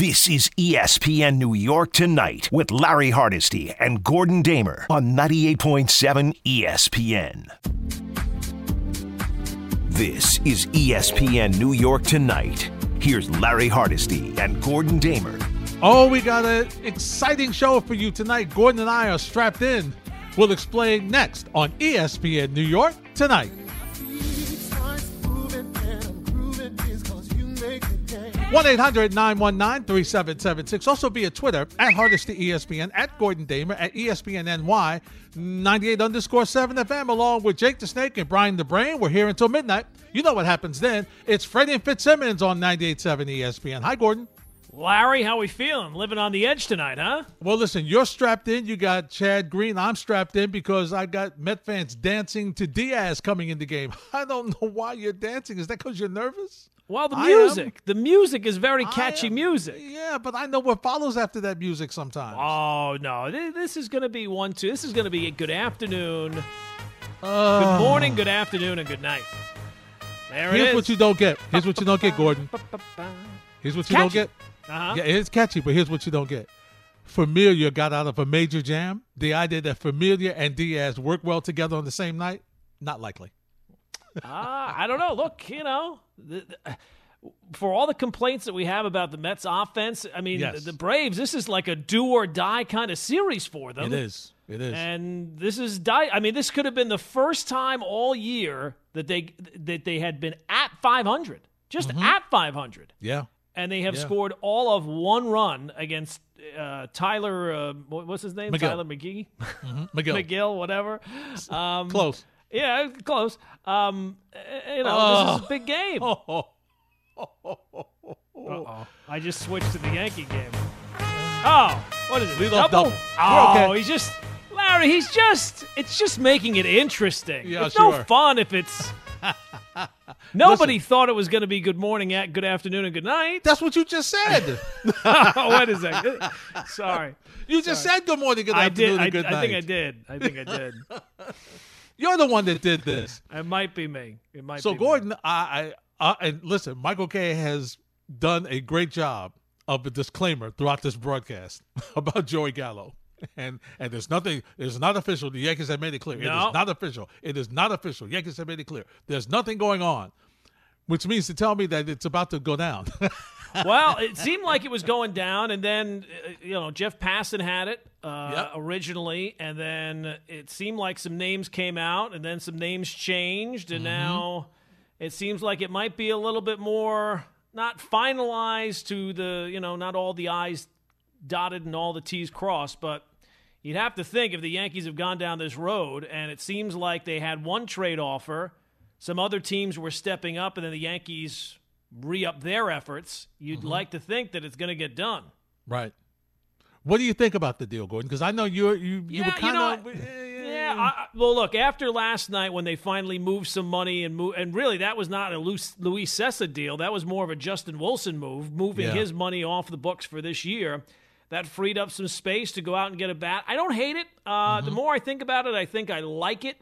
This is ESPN New York Tonight with Larry Hardesty and Gordon Damer on 98.7 ESPN. This is ESPN New York Tonight. Here's Larry Hardesty and Gordon Damer. Oh, we got an exciting show for you tonight. Gordon and I are strapped in. We'll explain next on ESPN New York Tonight. 1 800 919 3776. Also via Twitter at Hardesty ESPN, at Gordon Damer, at E ESPN NY, 98 underscore 7 FM, along with Jake the Snake and Brian the Brain. We're here until midnight. You know what happens then. It's Freddie and Fitzsimmons on 98.7 ESPN. Hi, Gordon. Larry, how we feeling? Living on the edge tonight, huh? Well, listen, you're strapped in. You got Chad Green. I'm strapped in because I got Met fans dancing to Diaz coming in the game. I don't know why you're dancing. Is that because you're nervous? Well, the music. The music is very catchy am- music. Yeah, but I know what follows after that music sometimes. Oh no, this is going to be one two. This is going to be a good afternoon, Uh, good morning, good afternoon, and good night. There Here's it is. what you don't get. Here's what you don't get, Gordon. Here's what you don't get. Uh-huh. Yeah, it's catchy, but here's what you don't get. Familia got out of a major jam. The idea that Familia and Diaz work well together on the same night, not likely. Ah, I don't know. Look, you know, the, the, for all the complaints that we have about the Mets offense, I mean, Yes. the Braves. This is like a do or die kind of series for them. It is. It is. And this is die. I mean, this could have been the first time all year that they that they had been at 500, just at 500, yeah. and they have Mm-hmm. Yeah. scored all of one run against uh, Tyler. Uh, what's his name? McGill. Tyler McGee, Miguel. McGill, whatever. Um, Close. Yeah, close. Um, uh, you know, Oh. this is a big game. Oh, Uh-oh. I just switched to the Yankee game. Oh, what is it? Lead off double. Oh, okay. he's just Larry. He's just. It's just making it interesting. Yeah, it's no fun if it's. Nobody thought it was going to be good morning, at good afternoon, and good night. That's what you just said. oh, what is that? Sorry, you just said good morning, good I afternoon, did. I, and good I night. I think I did. I think I did. You're the one that did this. it might be me. It might. So be me. Gordon, I, I, I and listen, Michael Kay has done a great job of a disclaimer throughout this broadcast about Joey Gallo. And and there's nothing. It's not official. The Yankees have made it clear. It No. is not official. It is not official. Yankees have made it clear. There's nothing going on, which means to tell me that it's about to go down. well, it seemed like it was going down, and then uh, you know Jeff Passan had it uh, Yep. originally, and then it seemed like some names came out, and then some names changed, and now it seems like it might be a little bit more not finalized to the you know not all the I's dotted and all the T's crossed, but. You'd have to think if the Yankees have gone down this road, and it seems like they had one trade offer, some other teams were stepping up, and then the Yankees re up their efforts, you'd like to think that it's going to get done. right. What do you think about the deal, Gordon? Because I know you're you you Yeah, were you kind know, of Yeah, I, well, look, after last night when they finally moved some money and move, and really that was not a Luis, Luis Cessa deal. That was more of a Justin Wilson move, moving Yeah. his money off the books for this year. That freed up some space to go out and get a bat. I don't hate it. Uh, Mm-hmm. The more I think about it, I think I like it.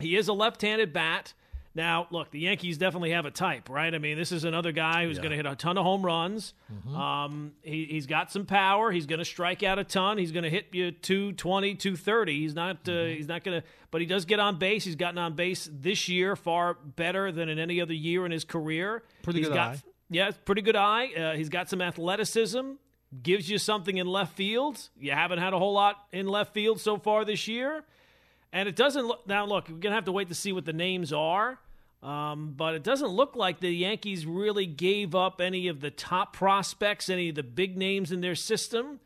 He is a left-handed bat. Now, look, the Yankees definitely have a type, right? I mean, this is another guy who's going to hit a ton of home runs. Um, he, he's got some power. He's going to strike out a ton. He's going to hit you 220, 230. He's not. Uh, He's not going to. But he does get on base. He's gotten on base this year far better than in any other year in his career. Pretty He's good got, eye. Yeah, pretty good eye. Uh, he's got some athleticism. Gives you something in left field. You haven't had a whole lot in left field so far this year. And it doesn't look now. Look, we're gonna have to wait to see what the names are. Um, but it doesn't look like the Yankees really gave up any of the top prospects, any of the big names in their system.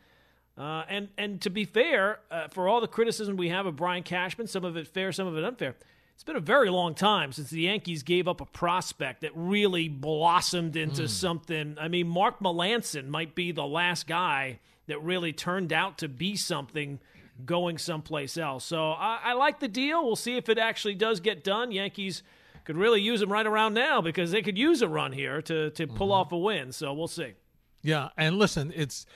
Uh, and and to be fair, uh, for all the criticism we have of Brian Cashman, some of it fair, some of it unfair. It's been a very long time since the Yankees gave up a prospect that really blossomed into something. I mean, Mark Melancon might be the last guy that really turned out to be something going someplace else. So I, I like the deal. We'll see if it actually does get done. Yankees could really use him right around now because they could use a run here to to pull off a win. So we'll see. Yeah, and listen, it's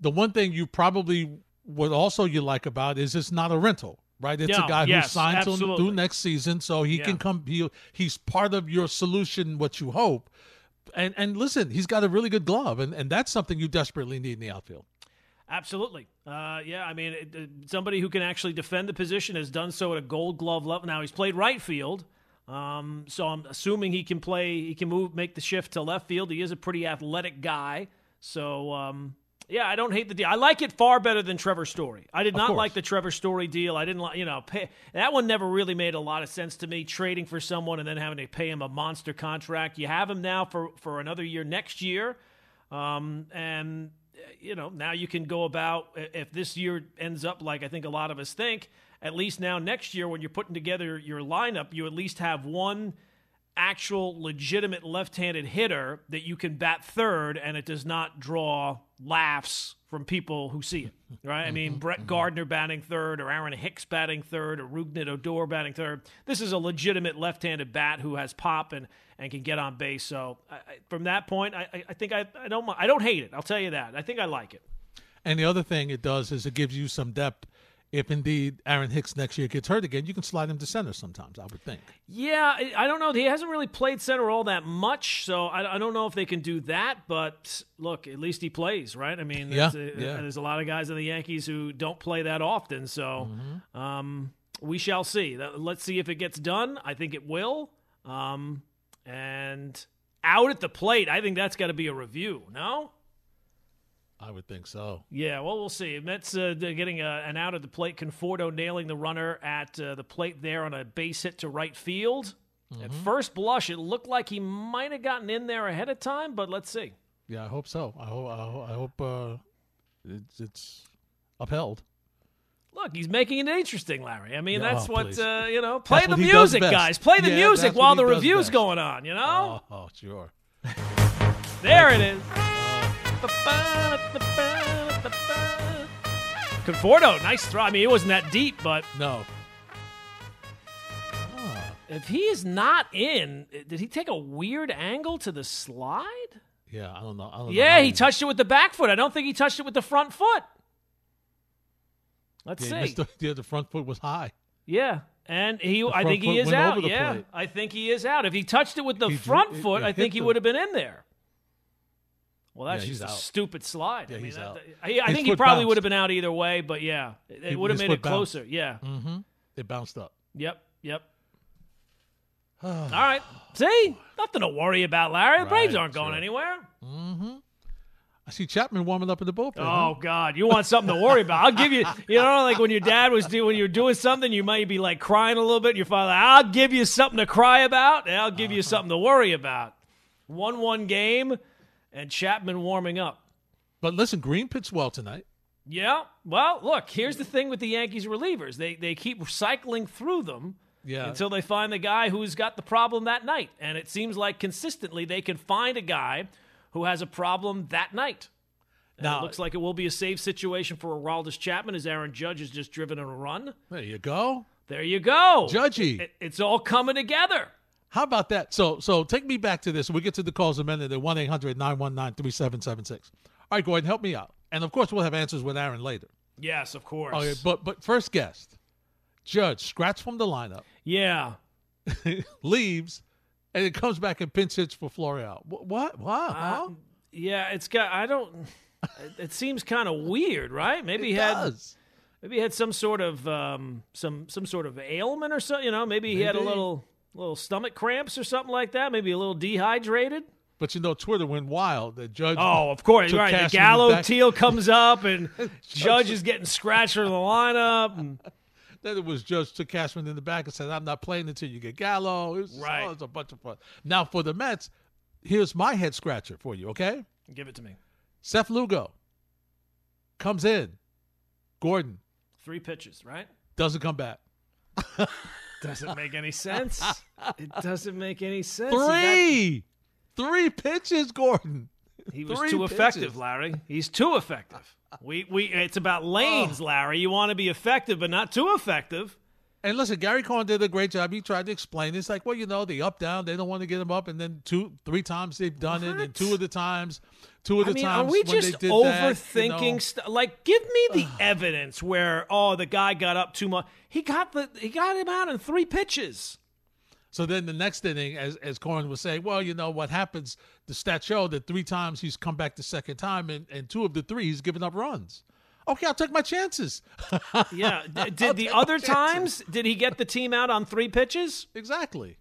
the one thing you probably would also you like about is it's not a rental, right? It's Yeah, a guy yes, who signed absolutely. through next season, so he Yeah. can come. He, he's part of your solution, what you hope. And and listen, he's got a really good glove, and, and that's something you desperately need in the outfield. Absolutely. Uh, yeah, I mean, it, it, somebody who can actually defend the position has done so at a gold glove level. Now, he's played right field, um, so I'm assuming he can play, he can move, make the shift to left field. He is a pretty athletic guy. So, um, yeah, I don't hate the deal. I like it far better than Trevor Story. I did Of not course. like the Trevor Story deal. I didn't like, you know, pay, that one never really made a lot of sense to me. Trading for someone and then having to pay him a monster contract. You have him now for for another year next year, um, and you know now you can go about if this year ends up like I think a lot of us think. At least now next year when you're putting together your lineup, you at least have one actual legitimate left-handed hitter that you can bat third and it does not draw laughs from people who see it right? I mean mm-hmm. brett mm-hmm. gardner batting third or aaron hicks batting third or rougned odor batting third. This is a legitimate left-handed bat who has pop and, and can get on base so I, I, from that point I, I- think I, I don't i don't hate it i'll tell you that i think i like it And the other thing it does is it gives you some depth. If indeed Aaron Hicks next year gets hurt again, you can slide him to center sometimes. I would think. Yeah, I- don't know. He hasn't really played center all that much, so I, I don't know if they can do that. But look, at least he plays, right? I mean, Yeah, there's, a, yeah. there's a lot of guys in the Yankees who don't play that often, so um, we shall see. Let's see if it gets done. I think it will. Um, and out at the plate, I think that's got to be a review. No. I would think so. Yeah, well, we'll see. Mets uh, getting a, an out of the plate. Conforto nailing the runner at uh, the plate there on a base hit to right field. At first blush, it looked like he might have gotten in there ahead of time, but let's see. Yeah, I hope so. I hope. I hope, I hope uh, it's, it's upheld. Look, he's making it interesting, Larry. I mean, Yeah, that's oh, what uh, you know. Play That's the what he does music, guys. Play the Yeah, music while the review's best. going on. You know, Oh, oh, sure. there it is. Conforto, nice throw. I mean, it wasn't that deep, but No. if he is not in, did he take a weird angle to the slide? Yeah, I don't know. I don't know Yeah, how he touched it with the back foot. I don't think he touched it with the front foot. Let's Yeah, see. the, yeah, the front foot was high. Yeah, and he, I think he is out. Yeah, plate. I think he is out. If he touched it with the He front it- foot, it I think he the- would have been in there. Well, that's Yeah, just a out. stupid slide. Yeah, I mean, he's that- out. I, I think he probably bounced. would have been out either way, but yeah, it, it would have made it closer. bounced. Yeah. Mm-hmm. It bounced up. Yep. Yep. All right. See, nothing to worry about, Larry. The Braves aren't going sure. anywhere. I see Chapman warming up in the bullpen. huh? Oh God, you want something to worry about? I'll give you. You know, like when your dad was doing, when you're doing something, you might be like crying a little bit. And your father, I'll give you something to cry about, and I'll give you uh-huh. something to worry about. One one game, and Chapman warming up. But listen, Green pitched well tonight. Yeah. Well, look. Here's the thing with the Yankees relievers. They they keep cycling through them. Yeah. Until they find the guy who's got the problem that night, and it seems like consistently they can find a guy who has a problem that night. Now- it looks like it will be a safe situation for Aroldis Chapman as Aaron Judge has just driven in a run. There you go. There you go. Judgy. It- it's all coming together. How about that? So so take me back to this. We get to the calls in a minute at 1 800 919 3776. All right, go ahead and help me out. And of course, we'll have answers with Aaron later. Yes, of course. Okay, but but first guest, Judge, scratch from the lineup, yeah. leaves, and it comes back and pinch hits for Florial. What? What? Wow. Uh, yeah, it's got I don't it, seems kind of weird, right? Maybe It he had does. maybe he had some sort of um some some sort of ailment or something, you know, maybe, he had a little little stomach cramps or something like that, maybe a little dehydrated. But you know, Twitter went wild. The judge. Oh, of course, right. The Gallo teal comes up and Judge is getting scratched from the lineup. And, Then it was Judge took Cashman in the back and said, "I'm not playing until you get Gallo." It was, Right. oh, it was a bunch of fun. Now for the Mets, here's my head scratcher for you. Okay, give it to me. Seth Lugo comes in. Gordon Three pitches, right? doesn't come back. Doesn't make any sense. It doesn't make any sense. He got- Three, three pitches, Gordon. He was too pitches. effective, Larry. He's too effective. We we it's about lanes, oh. Larry. You want to be effective, but not too effective. And listen, Gary Cohen did a great job. He tried to explain. It's like, well, you know, the up down. They don't want to get him up, and then two, three times they've done it, and two of the times, two of the I mean, are times we when just they did overthinking that, you know, stuff? Like, give me the evidence where oh the guy got up too much. He got the he got him out in three pitches. So then the next inning, as as Corin was saying, well, you know what happens? The stat show that three times he's come back the second time, and, and two of the three he's given up runs. Okay, I'll take my chances. yeah. Did the other times did he get the team out on three pitches? exactly.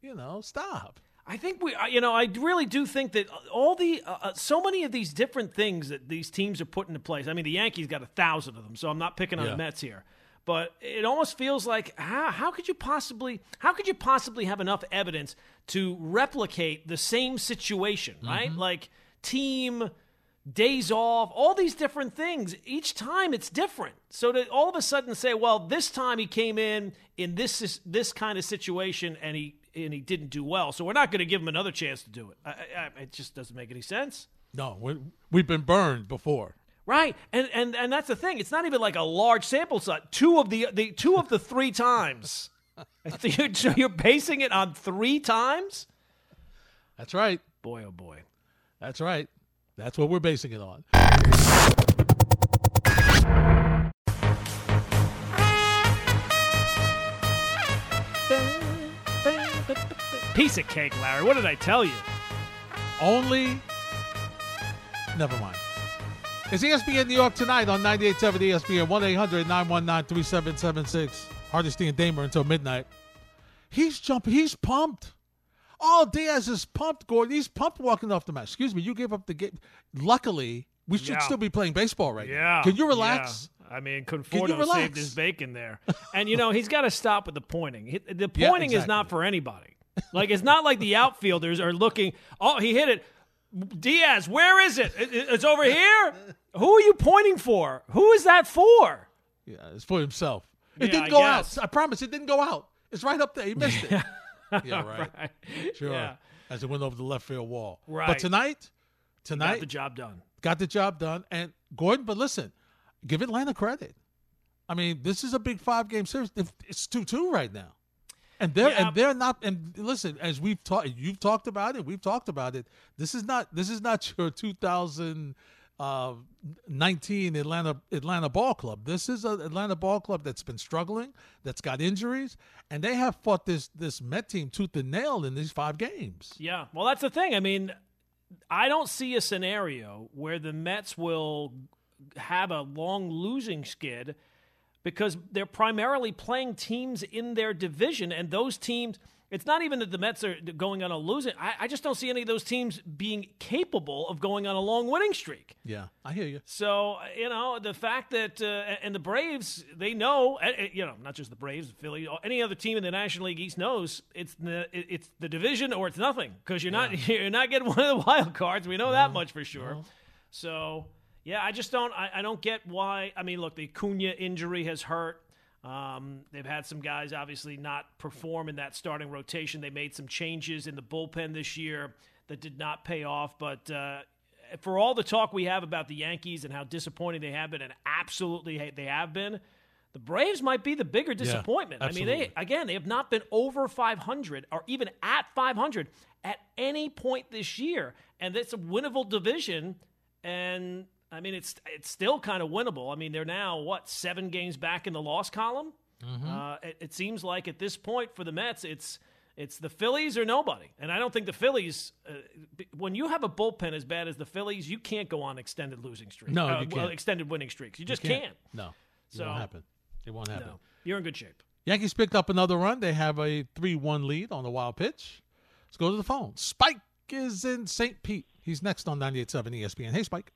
You know, stop. I think we, you know, I really do think that all the, uh, uh, so many of these different things that these teams are putting into place. I mean, the Yankees got a thousand of them, so I'm not picking on Yeah. the Mets here. But it almost feels like how, how could you possibly how could you possibly have enough evidence to replicate the same situation, right? Mm-hmm. Like team days off, all these different things. Each time it's different. So to all of a sudden say, well, this time he came in in this this kind of situation and he and he didn't do well, so we're not going to give him another chance to do it. I, I, it just doesn't make any sense. No, we, we've been burned before. Right, and and and that's the thing. It's not even like a large sample size. Two of the the two of the three times. so you're basing it on three times. That's right. Boy, oh boy. That's right. That's what we're basing it on. Piece of cake, Larry. What did I tell you? Only. Never mind. It's ESPN New York tonight on 98.7 ESPN, 1 800 919 3776. Hardesty and Damer until midnight. He's jumping. He's pumped. Oh, Diaz is pumped, Gordon. He's pumped walking off the mat. Excuse me, you gave up the game. Luckily, we should Yeah. still be playing baseball right Yeah. now. Can you relax? Yeah. I mean, Conforto you saved his bacon there. And, you know, he's got to stop with the pointing. He- The Yeah, pointing is not for anybody. Like, it's not like the outfielders are looking, oh, he hit it. Diaz, where is it? It- it- It's over here? Who are you pointing for? Who is that for? Yeah, it's for himself. It Yeah, didn't go guess. out. I promise it didn't go out. It's right up there. He missed it. yeah, right. Right. Sure. Yeah. As it went over the left field wall. Right. But Right. tonight, Got tonight, the job done. got the job done. And Gordon, but listen, give Atlanta credit. I mean, this is a big five game series. It's two two right now, and they're Yeah. and they're not. And listen, as we've talked, you've talked about it. We've talked about it. This is not. This is not your 2019 uh, Atlanta Atlanta Ball Club. This is an Atlanta Ball Club that's been struggling, that's got injuries, and they have fought this this Met team tooth and nail in these five games. Yeah. Well, that's the thing. I mean, I don't see a scenario where the Mets will have a long losing skid because they're primarily playing teams in their division, and those teams. It's not even that the Mets are going on a losing. I, I just don't see any of those teams being capable of going on a long winning streak. Yeah, I hear you. So you know the fact that uh, and the Braves they know you know not just the Braves, Philly, any other team in the National League East knows it's the it's the division or it's nothing because you're not you're not getting one of the wild cards. We know that much for sure. So yeah, I just don't I, I don't get why. I mean, look, the Acuña injury has hurt. Um, they've had some guys obviously not perform in that starting rotation. They made some changes in the bullpen this year that did not pay off. But uh, for all the talk we have about the Yankees and how disappointing they have been, and absolutely they have been, the Braves might be the bigger disappointment. I mean, they again they have not been over 500 or even at 500 at any point this year, and it's a winnable division. And I mean, it's it's still kind of winnable. I mean, they're now what seven games back in the loss column. Uh, it, it seems like at this point for the Mets, it's it's the Phillies or nobody. And I don't think the Phillies, uh, when you have a bullpen as bad as the Phillies, you can't go on extended losing streaks. No, Uh, you well, can't. extended winning streaks. You just Can't. can't. No, it So- won't happen. It won't happen. No, you're in good shape. Yankees picked up another run. They have a 3 1 lead on the wild pitch. Let's go to the phone. Spike is in St. Pete. He's next on 98.7 ESPN. Hey, Spike.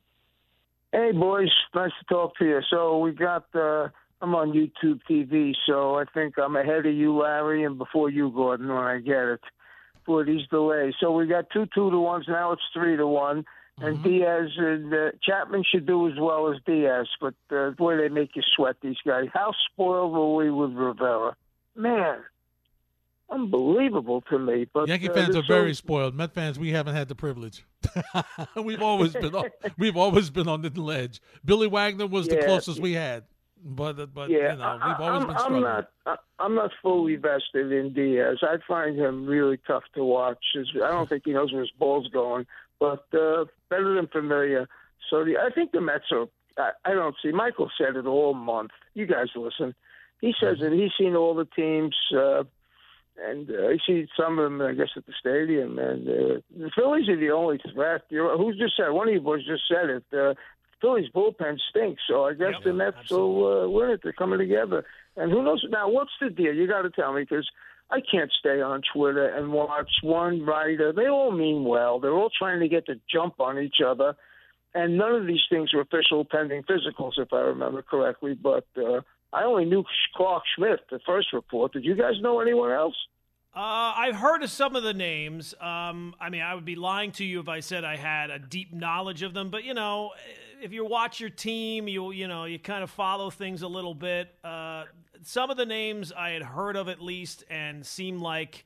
Hey, boys. Nice to talk to you. So we got, uh, I'm on YouTube TV, so I think I'm ahead of you, Larry, and before you, Gordon, when I get it for these delays. So we got two two to ones. Now it's three to one. And Diaz and uh, Chapman should do as well as Diaz, but uh, boy, they make you sweat. These guys. How spoiled were we with Rivera? Man, unbelievable to me. But Yankee uh, fans are very spoiled. Met fans, we haven't had the privilege. we've always been on, we've always been on the ledge. Billy Wagner was the Yeah. closest we had, but but Yeah, you know we've always I, been I'm, struggling. I'm not. I- I'm not fully vested in Diaz. I find him really tough to watch. I don't think he knows where his ball's going, but uh, better than familia. So the, I think the Mets are. I, I don't see. Michael said it all month. You guys listen. He says Mm-hmm. that he's seen all the teams, uh, and uh, I see some of them, I guess, at the stadium. And uh, the Phillies are the only threat. You who just said one of you boys just said it. Uh, Phillies bullpen stinks, so I guess Yep, the Mets absolutely. will uh, win it. They're coming together. And who knows now? What's the deal? You got to tell me because I can't stay on Twitter and watch one writer. They all mean well. They're all trying to get the jump on each other, and none of these things are official pending physicals, if I remember correctly. But uh, I only knew Clarke Schmidt, the first report. Did you guys know anyone else? Uh, I've heard of some of the names. Um, I mean, I would be lying to you if I said I had a deep knowledge of them. But you know, if you watch your team, you you know you kind of follow things a little bit. Uh, some of the names I had heard of at least, and seem like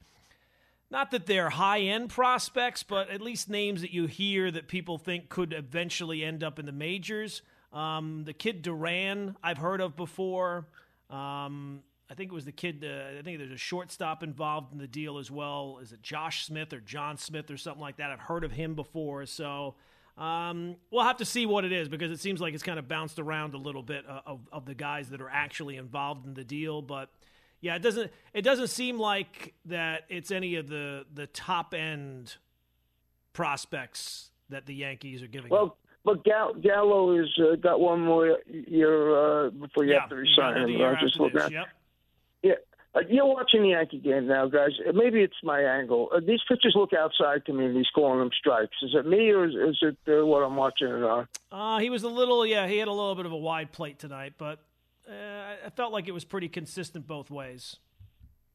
not that they're high end prospects, but at least names that you hear that people think could eventually end up in the majors. Um, the kid Duran, I've heard of before. Um, I think it was the kid. Uh, I think there's a shortstop involved in the deal as well. Is it Josh Smith or John Smith or something like that? I've heard of him before, so um, we'll have to see what it is because it seems like it's kind of bounced around a little bit uh, of, of the guys that are actually involved in the deal. But yeah, it doesn't it doesn't seem like that it's any of the the top end prospects that the Yankees are giving. Well, up. But Gall- Gallo has uh, got one more year uh, before you yeah, have to resign him. I just after look at Yep. Yeah. Uh, you're watching the Yankee game now, guys. Uh, Maybe it's my angle. Uh, these pitchers look outside to me, and he's calling them strikes. Is it me, or is, is it uh, what I'm watching it on? Uh, he was a little, yeah, he had a little bit of a wide plate tonight, but uh, I felt like it was pretty consistent both ways.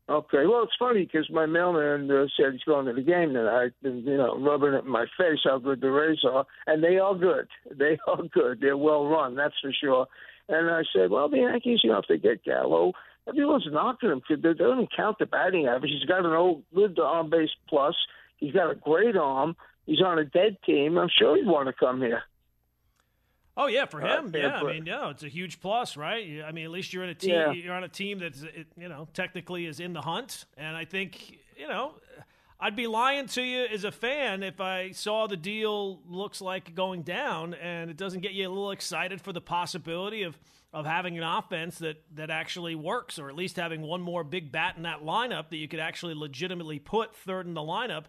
Okay. Well, it's funny because my mailman uh, said he's going to the game tonight, and you know, rubbing it in my face how good the Rays are, and they are good. They are good. They're well run, that's for sure. And I said, well, the Yankees, you know, if they get Gallo, everyone's knocking him they don't count the batting average. He's got an old good on base plus. He's got a great arm. He's on a dead team. I'm sure he'd want to come here. Oh yeah, for Uh, him, yeah, yeah. I mean, yeah, it's a huge plus, right? I mean, at least you're in a team. Yeah. You're on a team that's, you know, technically is in the hunt. And I think, you know, I'd be lying to you as a fan if I saw the deal looks like going down, and it doesn't get you a little excited for the possibility of of having an offense that that actually works, or at least having one more big bat in that lineup that you could actually legitimately put third in the lineup,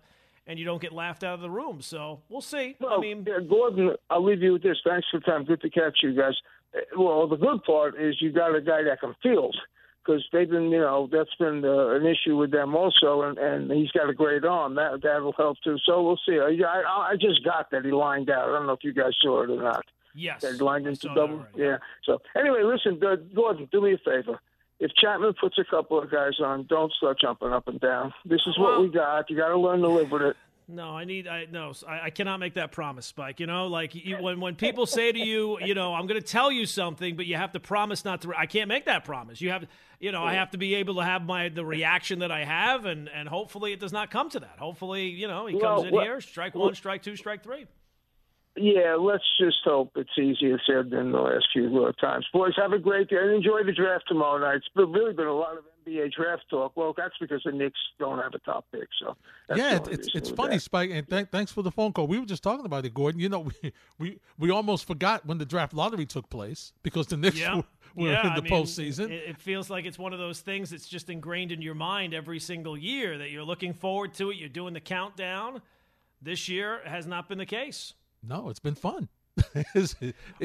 and you don't get laughed out of the room. So we'll see. I mean, yeah, Gordon, I'll leave you with this. Thanks for the time. Good to catch you guys. Uh, Well, the good part is you got a guy that can field because they've been, you know, that's been uh, an issue with them also, and, and he's got a great arm. That that'll help too. So we'll see. I, I, I just got that he lined out. I don't know if you guys saw it or not. yes, That he lined into double. Yeah. So anyway, listen, Gordon, do me a favor. If Chapman puts a couple of guys on, don't start jumping up and down. This is what Well- we got. You got to learn to live with it. No, I need. I no, I, I cannot make that promise, Spike. You know, like you, when when people say to you, you know, I'm going to tell you something, but you have to promise not to. I can't make that promise. You have, you know, I have to be able to have my the reaction that I have, and and hopefully it does not come to that. Hopefully, you know, he Well, comes in well- here, strike one, strike two, strike three. Yeah, let's just hope it's easier said than the last few uh, times. Boys, have a great day and enjoy the draft tomorrow night. It's been, really been a lot of NBA draft talk. Well, that's because the Knicks don't have a top pick. So that's yeah, the it- only it's it's funny, that. Spike, and th- thanks for the phone call. We were just talking about it, Gordon. You know, we we, we almost forgot when the draft lottery took place because the Knicks Yeah. were, were yeah, in the I mean, postseason. It, it feels like it's one of those things that's just ingrained in your mind every single year that you're looking forward to it. You're doing the countdown. This year has not been the case. No, it's been fun.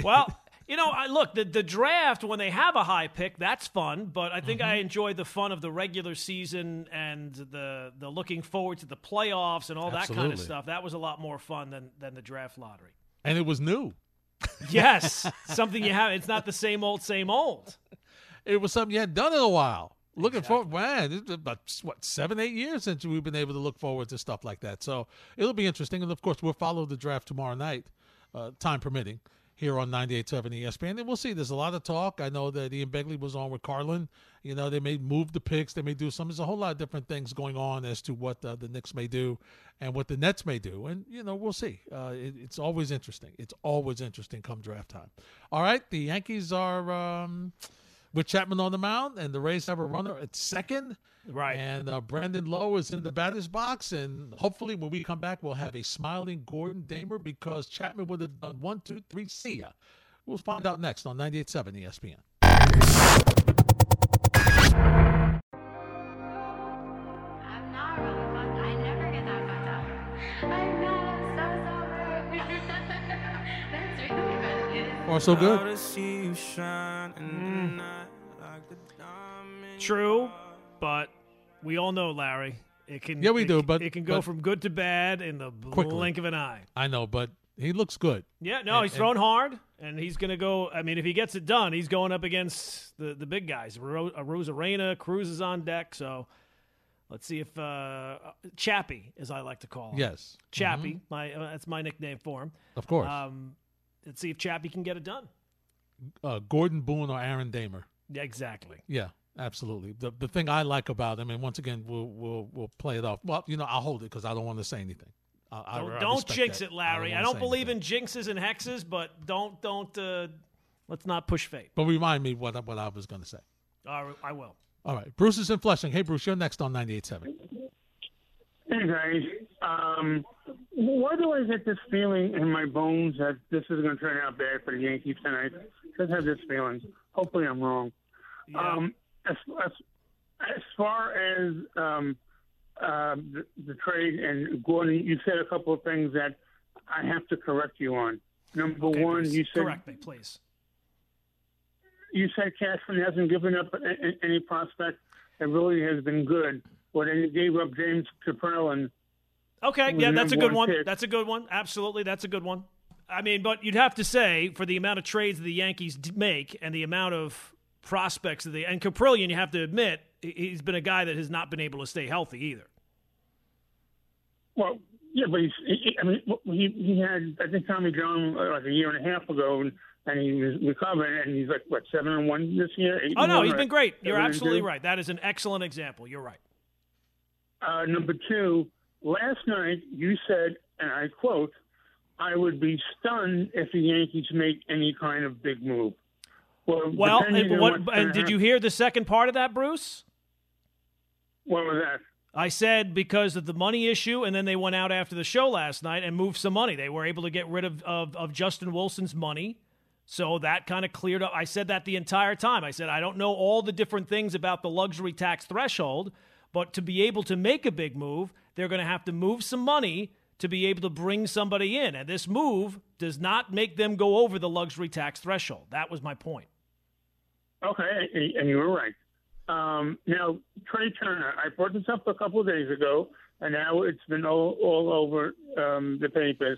Well, you know, I look the the draft when they have a high pick, that's fun. But I think Mm-hmm. I enjoy the fun of the regular season and the the looking forward to the playoffs and all that kind of stuff. That was a lot more fun than than the draft lottery. and it was new. Yes, something you have. It's not the same old, same old. It was something you hadn't done in a while. Looking forward, man, it's about what seven, eight years since we've been able to look forward to stuff like that. So it'll be interesting, and of course, we'll follow the draft tomorrow night, uh, time permitting, here on 98.7 ESPN, and we'll see. There's a lot of talk. I know that Ian Begley was on with Carlin. You know, they may move the picks, they may do some. There's a whole lot of different things going on as to what uh, the Knicks may do and what the Nets may do, and you know, we'll see. Uh, it, it's always interesting. It's always interesting come draft time. All right, the Yankees are. Um, with Chapman on the mound, and the Rays have a runner at second. Right. And uh, Brandon Lowe is in the batter's box, and hopefully, when we come back, we'll have a smiling Gordon Damer because Chapman would have done one, two, three. See ya. We'll find out next on 98.7 ESPN. Or so good. Mm. True, but we all know Larry. It can Yeah, we it- do, but- it can go but- from good to bad in the Quickly. blink of an eye. I know, but he looks good. Yeah, no, And- he's and- throwing hard, and he's going to go. I mean, if he gets it done, he's going up against the, the big guys. Ro- Rosarena, Cruz is on deck, so let's see if uh, Chappie, as I like to call him, Yes, Chappie, my uh, that's my nickname for him. of course. Um, let's see if Chappie can get it done. uh, Gordon Boone or Aaron Damer. Yeah, exactly. Yeah, absolutely. The the thing I like about him, and once again, we'll we'll we'll play it off. Well, you know, I'll hold it because I don't want to say anything. I, I- Don't, I don't jinx that. it, Larry. I wanna don't, believe anything. in jinxes and hexes, but don't don't uh, let's not push fate. But remind me what I- what I was going to say. All right, I will. All right, Bruce is in Flushing. Hey, Bruce, you're next on 98.7. Hey guys, um, why do I get this feeling in my bones that this is going to turn out bad for the Yankees tonight? I just have this feeling. Hopefully, I'm wrong. Yeah. Um, as, as as far as um, uh, the, the trade and Gordon, you said a couple of things that I have to correct you on. Number Okay, one, you said correct me, please. you said Cashman hasn't given up any prospect that really has been good. Well, then you gave up James Kaprielian Okay, yeah, that's a good one pick. That's a good one. Absolutely, that's a good one. I mean, but you'd have to say for the amount of trades the Yankees make and the amount of prospects that they and Kaprielian, you have to admit he- he's been a guy that has not been able to stay healthy either. Well, yeah, but he's. He, I mean, he he had I think Tommy John uh, like a year and a half ago, and, and he was recovering, and he's like what seven and one this year. Oh no, he's been great. You're absolutely right. That is an excellent example. You're right. Uh, number two, last night you said, and I quote, "I would be stunned if the Yankees make any kind of big move." Well, Well, what, and did you hear the second part of that, Bruce? What was that? I said because of the money issue, and then they went out after the show last night and moved some money. They were able to get rid of, of, of Justin Wilson's money. So that kind of cleared up. I said that the entire time. I said, I don't know all the different things about the luxury tax threshold, but to be able to make a big move, they're going to have to move some money to be able to bring somebody in. And this move does not make them go over the luxury tax threshold. That was my point. Okay, and- you were right. Um, now, Trea Turner, I brought this up a couple of days ago, and now it's been all, all over um, the papers.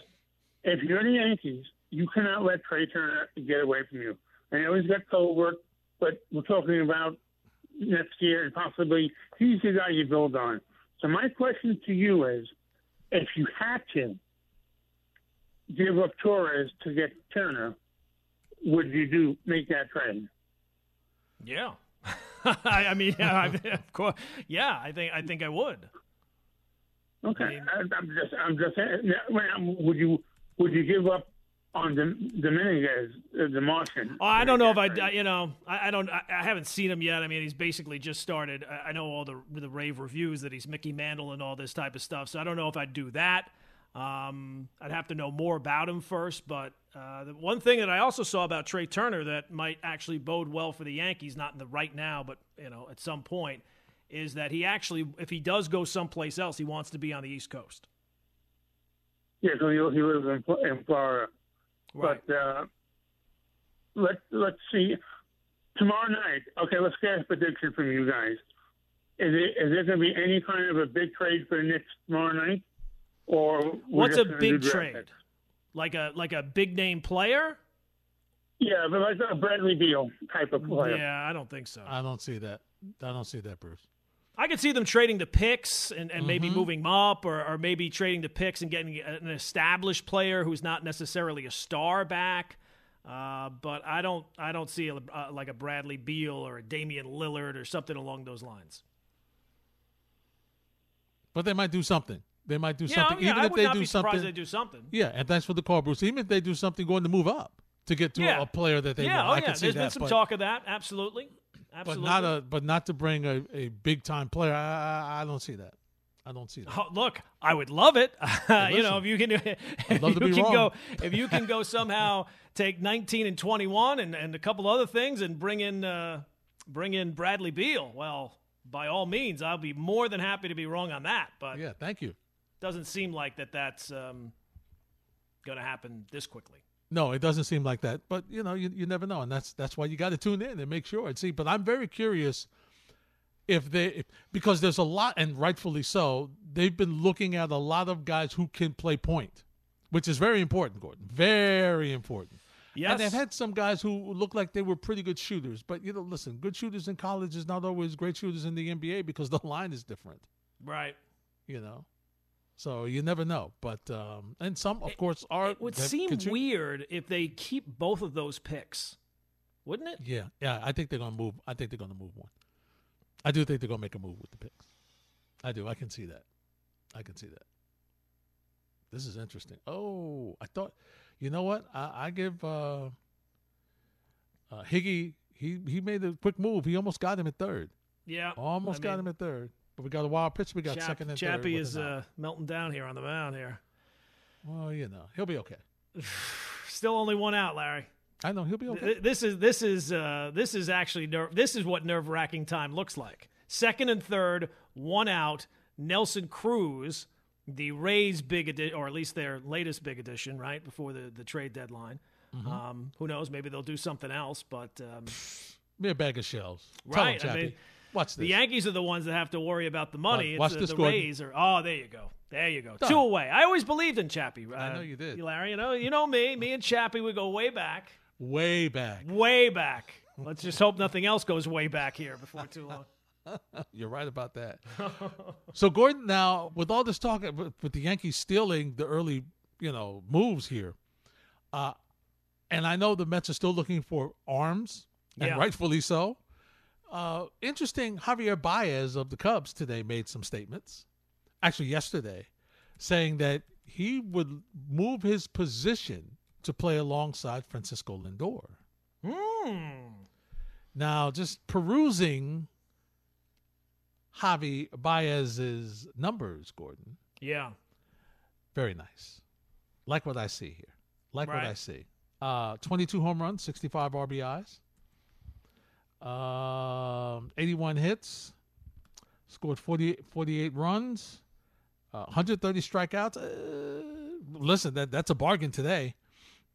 If you're the Yankees, you cannot let Trea Turner get away from you. I know he's got cold work, but we're talking about next year and possibly he's the guy you build on. So my question to you is, if you had to give up Torres to get Turner, would you do make that trade? Yeah. I mean, yeah, I, of course. Yeah, I think I think I would. Okay, I mean- I'm just, I'm just saying. Would you, would you give up on Dom- Dominguez, uh, the Martian? Oh, I don't know if I, you know, I, I don't, I, I haven't seen him yet. I mean, he's basically just started. I, I know all the the rave reviews that he's Mickey Mantle and all this type of stuff. So I don't know if I'd do that. Um, I'd have to know more about him first. But uh, the one thing that I also saw about Trea Turner that might actually bode well for the Yankees, not in the right now, but you know, at some point, is that he actually, if he does go someplace else, he wants to be on the East Coast. Yeah, so he, he lives in, in Florida. Right. But uh, let let's see. Tomorrow night, okay, let's get a prediction from you guys. Is it is there going to be any kind of a big trade for the Knicks tomorrow night, or What's a big trade? picks? Like a like a big name player? Yeah, but like a Bradley Beal type of player. Yeah, I don't think so. I don't see that. I don't see that, Bruce. I could see them trading the picks and, and maybe moving up, or, or maybe trading the picks and getting an established player who's not necessarily a star back. Uh, but I don't, I don't see a, uh, like a Bradley Beal or a Damian Lillard or something along those lines. But they might do something. They might do Yeah, something. yeah, Even I if they do something. they do something. Yeah, and thanks for the call, Bruce. Even if they do something going to move up to get to Yeah. a, a player that they yeah, want, oh I yeah. There's that. been some but, talk of that. Absolutely, but not a but not to bring a, a big time player. I, I, I don't see that. I don't see that. Oh, look, I would love it. you know, if you can, if love you to be can wrong. go, if you can go somehow take 19 and 21 and, and a couple other things and bring in uh, bring in Bradley Beal, well, by all means, I'll be more than happy to be wrong on that. But Yeah, thank you. doesn't seem like that that's um, going to happen this quickly. No, it doesn't seem like that. But you know, you, you never know, and that's that's why you got to tune in and make sure and see. But I'm very curious if they if, because there's a lot, and rightfully so. They've been looking at a lot of guys who can play point, which is very important, Gordon. Very important. Yes. And they've had some guys who look like they were pretty good shooters. But you know, listen, good shooters in college is not always great shooters in the NBA because the line is different. right. You know. So you never know, but um, and some, of course, are. It would seem contrib- weird if they keep both of those picks, wouldn't it? Yeah, yeah. I think they're gonna move. I think they're gonna move one. I do think they're gonna make a move with the picks. I do. I can see that. I can see that. This is interesting. Oh, I thought. You know what? I, I give uh, uh, Higgy. He he made a quick move. He almost got him at third. Yeah. Almost I got mean, him at third. But we got a wild pitch. We got second and third. Chappie is uh, melting down here on the mound here. well, you know, he'll be okay. Still only one out, Larry. I know he'll be okay. This is this is uh, this is actually ner- this is what nerve wracking time looks like. Second and third, one out. Nelson Cruz, the Rays' big addition, or at least their latest big addition, right before the the trade deadline. Mm-hmm. Um, who knows? Maybe they'll do something else. But um, Be a bag of shells. Right, I Chappie. mean, Watch this. the Yankees are the ones that have to worry about the money. Watch- it's the, this, the Gordon. Rays are. Oh, there you go. There you go. Done. Two away. I always believed in Chappie. Uh, I know you did. Larry. You know, you know me. Me and Chappie, we go way back. Way back. way back. Let's just hope nothing else goes way back here before too long. You're right about that. so Gordon, now with all this talk with with the Yankees stealing the early, you know, moves here, uh, and I know the Mets are still looking for arms, and Yeah. rightfully so. Uh, interesting. Javier Baez of the Cubs today made some statements. Actually, yesterday, saying that he would move his position to play alongside Francisco Lindor. Hmm. Now, just perusing Javi Baez's numbers, Gordon, Yeah. very nice. Like what I see here. Like what I see. Uh, 22 home runs, 65 RBIs, um, 81 hits, scored 40, 48 runs, uh, 130 strikeouts. Uh, listen, that that's a bargain today.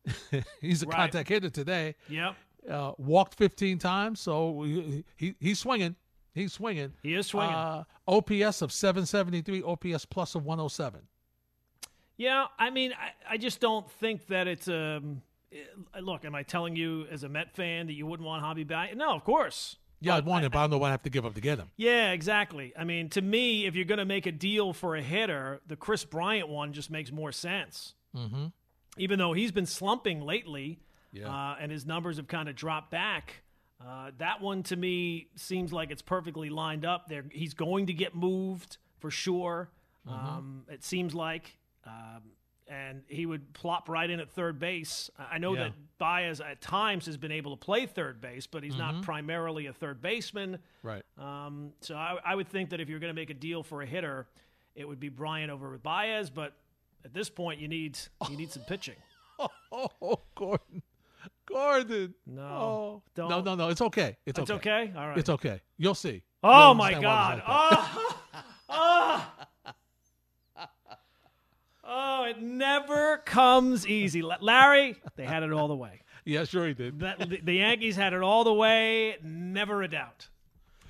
He's a Right. contact hitter today. Yep. uh, walked 15 times, so he, he he's swinging. He's swinging. He is swinging. Uh, OPS of 773, OPS plus of 107. yeah. I mean, I, I just don't think that it's um. Eh, Look, am I telling you as a Met fan that you wouldn't want Javy back? No, of course. Yeah, I'd want him, but I don't know what I have to give up to get him. Yeah, exactly. I mean, to me, if you're going to make a deal for a hitter, the Kris Bryant one just makes more sense. Mm-hmm. Even though he's been slumping lately, Yeah. uh, and his numbers have kind of dropped back. Uh, that one to me seems like it's perfectly lined up. There, he's going to get moved for sure. Um, it seems like, um, and he would plop right in at third base. I know Yeah. that Baez at times has been able to play third base, but he's not primarily a third baseman. Right. Um, so I, I would think that if you're going to make a deal for a hitter, it would be Bryant over with Baez. But at this point, you need you need some pitching. Oh, oh, Gordon. Gordon. No, Oh. don't. No, no, no. It's okay. It's It's okay. okay. All right. It's okay. You'll see. Oh You'll my understand why it God! like. Oh, oh, It never comes easy, Larry. They had it all the way. Yeah, sure he did. That, the, the Yankees had it all the way, never a doubt.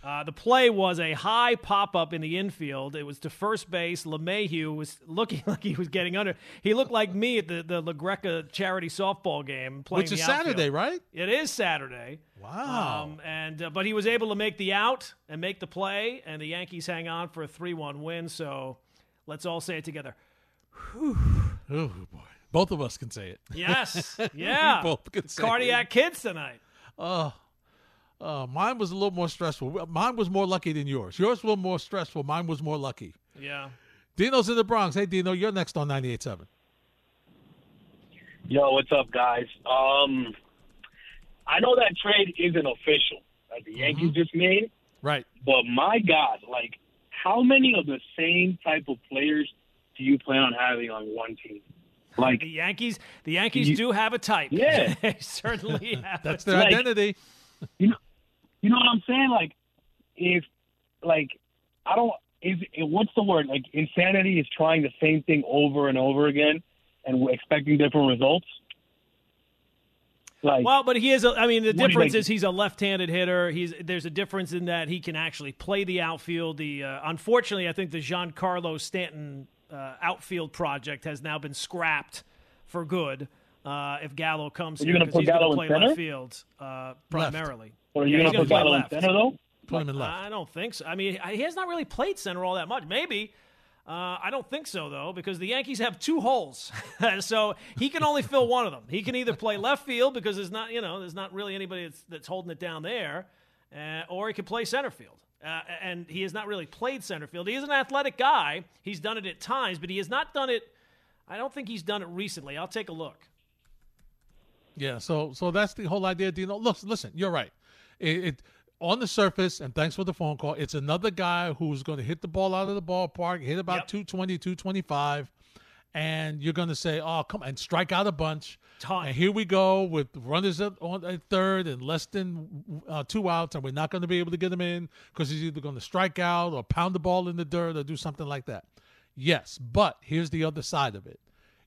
Uh, the play was a high pop up in the infield. It was to first base. LeMahieu was looking like he was getting under. He looked like me at the, the La Greca charity softball game playing Which is. Saturday, right? It is Saturday. Wow. Um, and uh, but he was able to make the out and make the play, and the Yankees hang on for a three-one win. So let's all say it together. Oh, boy. Both of us can say it. Yes, yeah. both can say Cardiac kids tonight. Oh, uh, mine was a little more stressful. Mine was more lucky than yours. Yours was more stressful. Mine was more lucky. Yeah. Dino's in the Bronx. Hey, Dino, you're next on 98.7. Yo, what's up, guys? Um, I know that trade isn't official that the Yankees just made, Right. but my God, like, how many of the same type of players do you plan on having on one team? Like, The Yankees, the Yankees You- do have a type. Yeah. they certainly have. That's a their Like- identity. you know, you know what I'm saying? Like, if, like, I don't. Is what's the word? Like, insanity is trying the same thing over and over again and expecting different results. Like, Well, but he is. A, I mean, the What do you difference is he's a left-handed hitter. He's there's a difference in that he can actually play the outfield. The uh, unfortunately, I think the Giancarlo Stanton uh, outfield project has now been scrapped for good. Uh, if Gallo comes Are here, you gonna 'cause he's gonna Gallo in play center? left field uh, primarily. or are you Yeah, going to put play Gallo in left. center though? Put him in left. I don't think so. I mean, he has not really played center all that much. Maybe. Uh, I don't think so though, because the Yankees have two holes, so he can only fill one of them. He can either play left field because there's not, you know, there's not really anybody that's, that's holding it down there, uh, or he can play center field. Uh, and he has not really played center field. He is an athletic guy. He's done it at times, but he has not done it. I don't think he's done it recently. I'll take a look. Yeah, so so that's the whole idea. Dino, look, listen, you're right. It, it on the surface, and thanks for the phone call. It's another guy who's going to hit the ball out of the ballpark, hit about Yep. 220, 225, and you're going to say, "Oh, come and strike out a bunch." Ton. And here we go with runners on at third and less than uh, two outs, and we're not going to be able to get him in because he's either going to strike out or pound the ball in the dirt or do something like that. Yes, but here's the other side of it.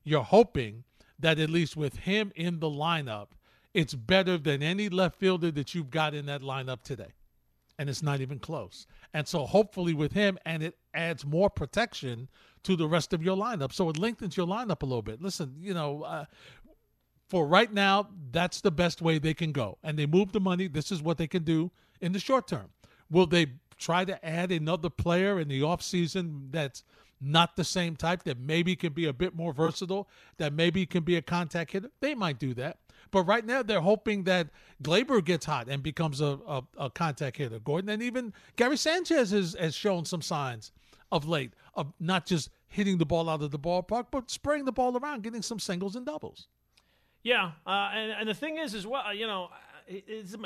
You're hoping that at least with him in the lineup, it's better than any left fielder that you've got in that lineup today. And it's not even close. And so hopefully with him, and it adds more protection to the rest of your lineup. So it lengthens your lineup a little bit. Listen, you know, uh, for right now, that's the best way they can go. And they move the money. This is what they can do in the short term. Will they try to add another player in the offseason that's not the same type, that maybe can be a bit more versatile, that maybe can be a contact hitter? They might do that. But right now, they're hoping that Gleyber gets hot and becomes a, a, a contact hitter, Gordon. And even Gary Sanchez has, has shown some signs of late of not just hitting the ball out of the ballpark, but spraying the ball around, getting some singles and doubles. Yeah, uh, and, and the thing is, as well, you know,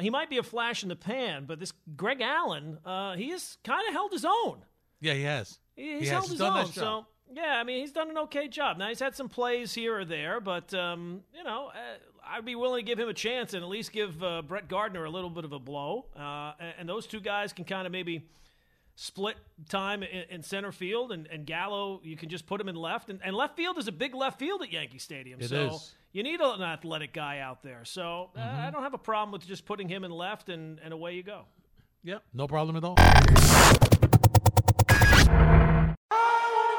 he might be a flash in the pan, but this Greg Allen, uh, he has kind of held his own. Yeah, he has. He- He's He has. held his own. job. So yeah, I mean, he's done an okay job. Now he's had some plays here or there, but um, you know, uh, I'd be willing to give him a chance and at least give uh, Brett Gardner a little bit of a blow. Uh, and, and those two guys can kind of maybe split time in, in center field, and, and Gallo, you can just put him in left. And, and left field is a big left field at Yankee Stadium. It so is. You need an athletic guy out there. So uh, Mm-hmm. I don't have a problem with just putting him in left, and, and away you go. Yep, no problem at all.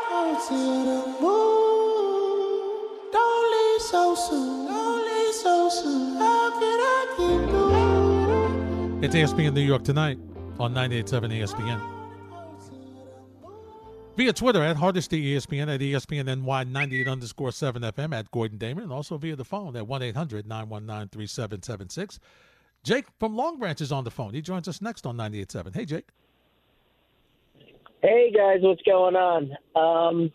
Go to the moon. Don't leave so soon. Don't leave so soon. How can I keep going? It's ESPN New York tonight on 98.7 ESPN. Via Twitter at Hardesty ESPN at E ESPN NY 98 underscore 7 FM at Gordon Damer and also via the phone at 1 800 919 3776. Jake from Long Branch is on the phone. He joins us next on 98.7. Hey, Jake. Hey guys, what's going on? Um,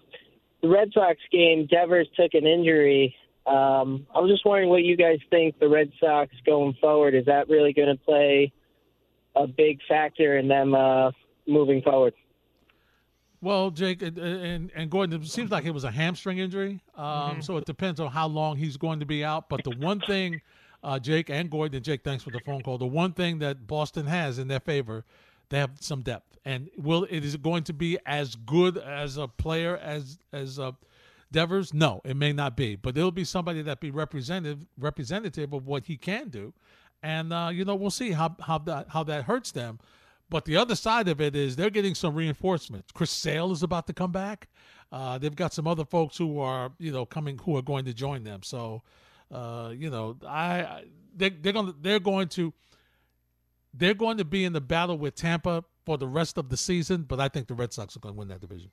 the Red Sox game, Devers took an injury. Um, I was just wondering what you guys think the Red Sox going forward. Is that really going to play a big factor in them uh, moving forward? Well, Jake and, and, and Gordon, it seems like it was a hamstring injury. Um, So it depends on how long he's going to be out. But the one thing, uh, Jake and Gordon, and Jake, thanks for the phone call. The one thing that Boston has in their favor, they have some depth. And will it is going to be as good as a player as as a. Devers? No, it may not be. But it'll be somebody that be representative representative of what he can do. And uh, you know, we'll see how how that how that hurts them. But the other side of it is they're getting some reinforcements. Chris Sale is about to come back. Uh, they've got some other folks who are, you know, coming who are going to join them. So, uh, you know, I, they, they're going to they're going to they're going to be in the battle with Tampa for the rest of the season. But I think the Red Sox are going to win that division.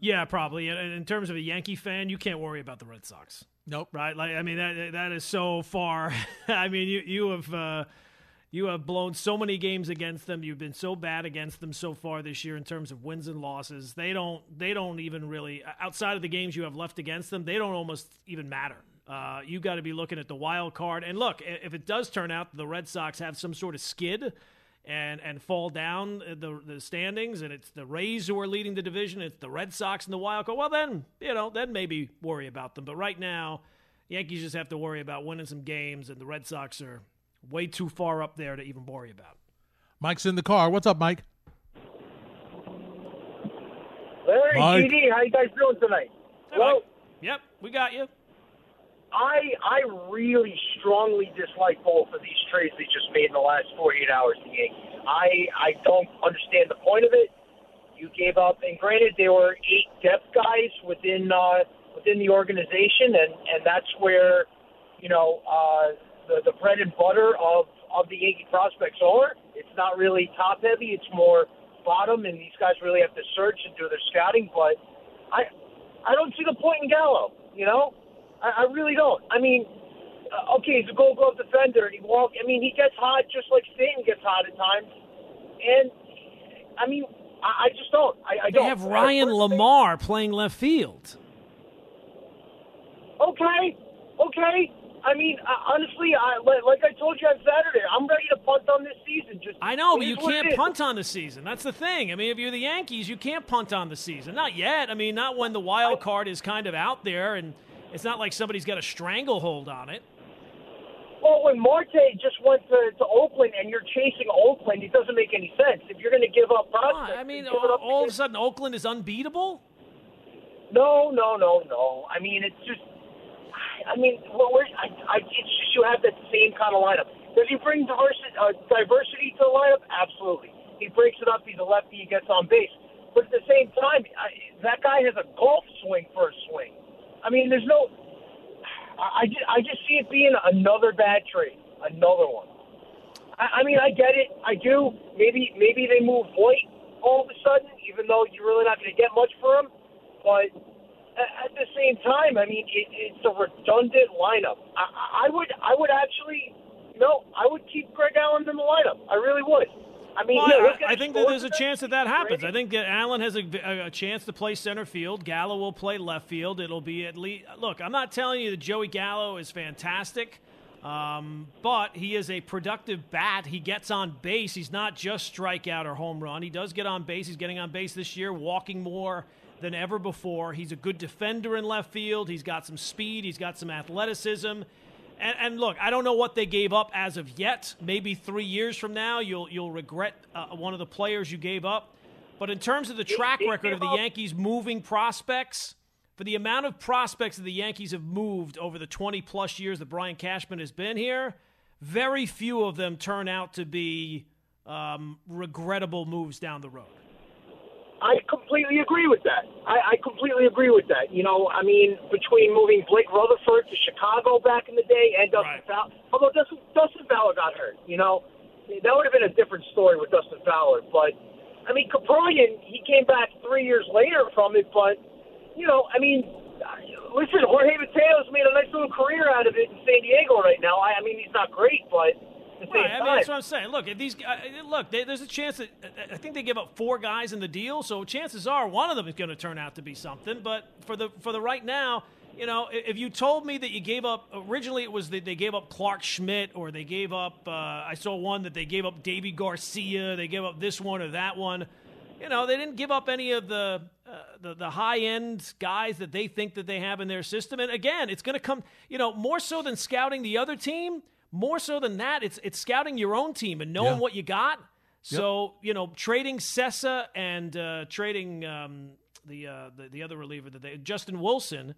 Yeah, probably. And in terms of a Yankee fan, you can't worry about the Red Sox. Nope. right? Like I mean that that is so far. I mean you you have uh, you have blown so many games against them. You've been so bad against them so far this year in terms of wins and losses. They don't they don't even really outside of the games you have left against them. They don't almost even matter. Uh, you got to be looking at the wild card. And look, if it does turn out the Red Sox have some sort of skid and and fall down the the standings, and it's the Rays who are leading the division, it's the Red Sox and the wild card. Well, then you know, then maybe worry about them. But right now, Yankees just have to worry about winning some games, and the Red Sox are way too far up there to even worry about. Mike's in the car. What's up, Mike? Larry, Mike. GD, how you guys doing tonight? Hey, Hello. Mike. Yep, we got you. I I really strongly dislike both of these trades they just made in the last 48 hours. The Yankees. I I don't understand the point of it. You gave up, and granted, there were eight depth guys within uh, within the organization, and and that's where you know uh, the the bread and butter of of the Yankee prospects are. It's not really top heavy; it's more bottom, and these guys really have to search and do their scouting. But I I don't see the point in Gallo. You know, I, I really don't. I mean, uh, okay, he's a Gold Glove defender. He walk. I mean, he gets hot just like Stanton gets hot at times. And I mean, I, I just don't. I, I They don't. have Ryan LaMarre playing left field. Okay, okay. I mean, uh, honestly, I like, I told you on Saturday, I'm ready to punt on this season. Just I know, but you is what it can't punt on the season. That's the thing. I mean, if you're the Yankees, you can't punt on the season. Not yet. I mean, not when the wild card is kind of out there, and it's not like somebody's got a stranglehold on it. Well, when Marte just went to, to Oakland and you're chasing Oakland, it doesn't make any sense. If you're going to give up prospects, I mean, all, all of a sudden, Oakland is unbeatable. No, no, no, no. I mean, it's just. I mean, well, we're, I, I, it's just you have that same kind of lineup. Does he bring diversity, uh, diversity to the lineup? Absolutely. He breaks it up. He's a lefty. He gets on base. But at the same time, I, that guy has a golf swing for a swing. I mean, there's no. I, I, just, I just see it being another bad trade, another one. I, I mean, I get it. I do. Maybe maybe they move Voit all of a sudden, even though you're really not going to get much for him. But at, the same time, I mean, it, it's a redundant lineup. I, I would I would actually no, I would keep Greg Allen in the lineup. I really would. I mean, Well, yeah, I- I, think that there's a chance that that happens. Great. I think that Allen has a, a chance to play center field. Gallo will play left field. It'll be at least. Look, I'm not telling you that Joey Gallo is fantastic, um, but he is a productive bat. He gets on base. He's not just strikeout or home run. He does get on base. He's getting on base this year, walking more than ever before. He's a good defender in left field. He's got some speed. He's got some athleticism. And, and look, I don't know what they gave up as of yet. Maybe three years from now, you'll you'll regret uh, one of the players you gave up. But in terms of the track record of the Yankees moving prospects, for the amount of prospects that the Yankees have moved over the 20 plus years that Brian Cashman has been here, very few of them turn out to be um, regrettable moves down the road. I completely agree with that. I, I completely agree with that. You know, I mean, between moving Blake Rutherford to Chicago back in the day and Dustin Right. Fowler, although Dustin, Dustin Fowler got hurt, you know, that would have been a different story with Dustin Fowler. But I mean, Kaprielian, he came back three years later from it, but you know, I mean, listen, Jorge Mateo's made a nice little career out of it in San Diego right now. I, I mean, he's not great, but at the same Right, I mean, that's what I'm saying. Look, if these guys, look, they, there's a chance that I think they give up four guys in the deal, so chances are one of them is going to turn out to be something. But for the for the right now, you know, if you told me that you gave up originally, it was that they gave up Clarke Schmidt or they gave up. Uh, I saw one that they gave up Deivi Garcia. They gave up this one or that one. You know, they didn't give up any of the uh, the, the high end guys that they think that they have in their system. And again, it's going to come. You know, more so than scouting the other team. More so than that, it's it's scouting your own team and knowing Yeah. what you got. So you know, trading Cessa and uh, trading um, the, uh, the the other reliever that they Justin Wilson.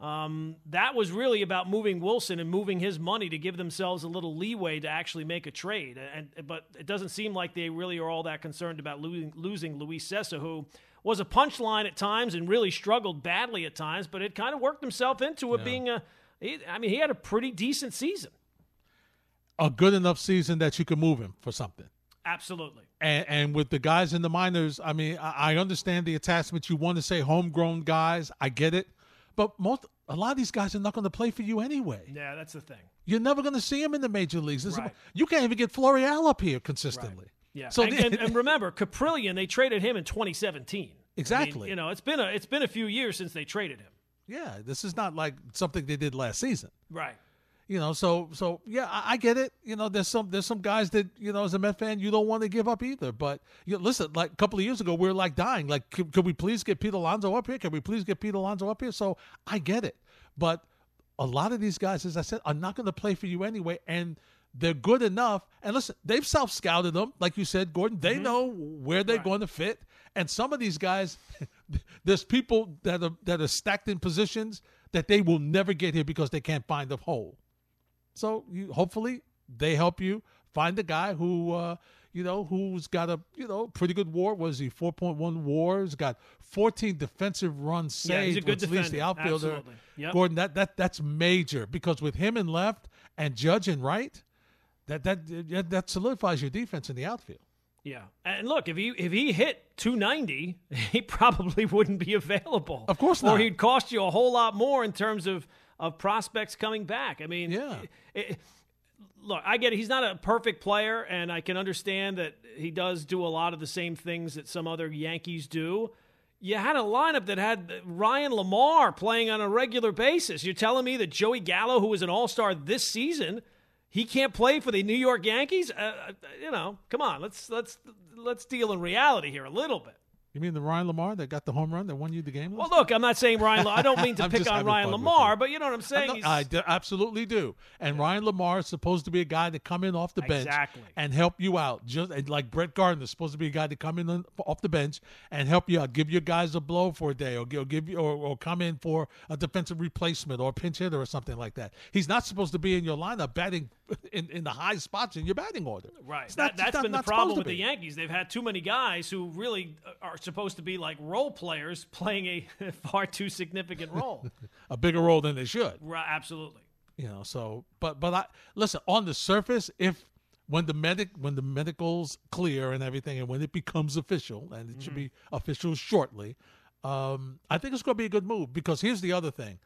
Um, that was really about moving Wilson and moving his money to give themselves a little leeway to actually make a trade. And but it doesn't seem like they really are all that concerned about losing, losing Luis Cessa, who was a punchline at times and really struggled badly at times, but it kind of worked himself into it being a. He, I mean, he had a pretty decent season. A good enough season that you can move him for something. Absolutely. And, and with the guys in the minors, I mean, I, I understand the attachment. You want to say homegrown guys, I get it, but most a lot of these guys are not going to play for you anyway. Yeah, that's the thing. You're never going to see them in the major leagues. Is- Right. you can't even get Florial up here consistently. Yeah. So and, the- and, and remember, Kaprielian, they traded him in 2017. I mean, Exactly. you know, it's been a it's been a few years since they traded him. yeah, this is not like something they did last season. Right. You know, so so yeah, I, I get it. You know, there's some there's some guys that you know as a Met fan you don't want to give up either. But you know, listen, like a couple of years ago we were like dying. Like, could, could we please get Pete Alonso up here? Can we please get Pete Alonso up here? So I get it. But a lot of these guys, as I said, are not going to play for you anyway, and they're good enough. And listen, they've self scouted them, like you said, Gordon. They mm-hmm. know where they're going to fit. And some of these guys, there's people that are that are stacked in positions that they will never get here because they can't find a hole. So you hopefully they help you find a guy who uh, you know who's got a you know pretty good WAR. Was he four point one WAR? He's got fourteen defensive runs saved, Yeah, he's a good which leads the outfielder. Absolutely. Yep. Gordon, that that that's major because with him in left and Judge in right, that that that, that solidifies your defense in the outfield. Yeah, and look, if he if he hit 290, he probably wouldn't be available. Of course not. or he'd cost you a whole lot more in terms of of prospects coming back. I mean, Yeah. it- look, I get it. He's not a perfect player, and I can understand that he does do a lot of the same things that some other Yankees do. You had a lineup that had Ryan LaMarre playing on a regular basis. You're telling me that Joey Gallo, who was an All Star this season, he can't play for the New York Yankees? Uh, uh, you know, come on, let's let's let's deal in reality here a little bit. You mean the Ryan LaMarre that got the home run that won you the game? Well, look, I'm not saying Ryan. I don't mean to pick on Ryan LaMarre, but you know what I'm saying. know- He's- I d- absolutely do. And Ryan LaMarre is supposed to be a guy to come in off the bench Exactly. and help you out. Just and like Brett Gardner is supposed to be a guy to come in on- off the bench and help you out, give your guys a blow for a day, or, or give you or, or come in for a defensive replacement or a pinch hitter or something like that. He's not supposed to be in your lineup batting in, in the high spots in your batting order. Right. It's That, not- that's not- been the problem with to the. Yankees. They've had too many guys who really are supposed to be like role players playing a far too significant role. A bigger role than they should. right, absolutely. you know so but but i listen on the surface if when the medic when the medicals clear and everything and when it becomes official and it should be official shortly um i think it's going to be a good move because here's the other thing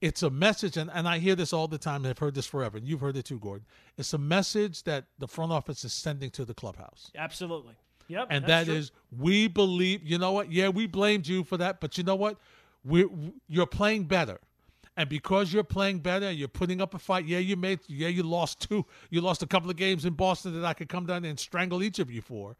it's a message and, and i hear this all the time and i've heard this forever and you've heard it too gordon. It's a message that the front office is sending to the clubhouse. Absolutely. Yep. and that true. is we believe you know what? Yeah we blamed you for that but you know what? We you're playing better. And because you're playing better you're putting up a fight. Yeah you made yeah you lost two you lost a couple of games in boston that i could come down and strangle each of you for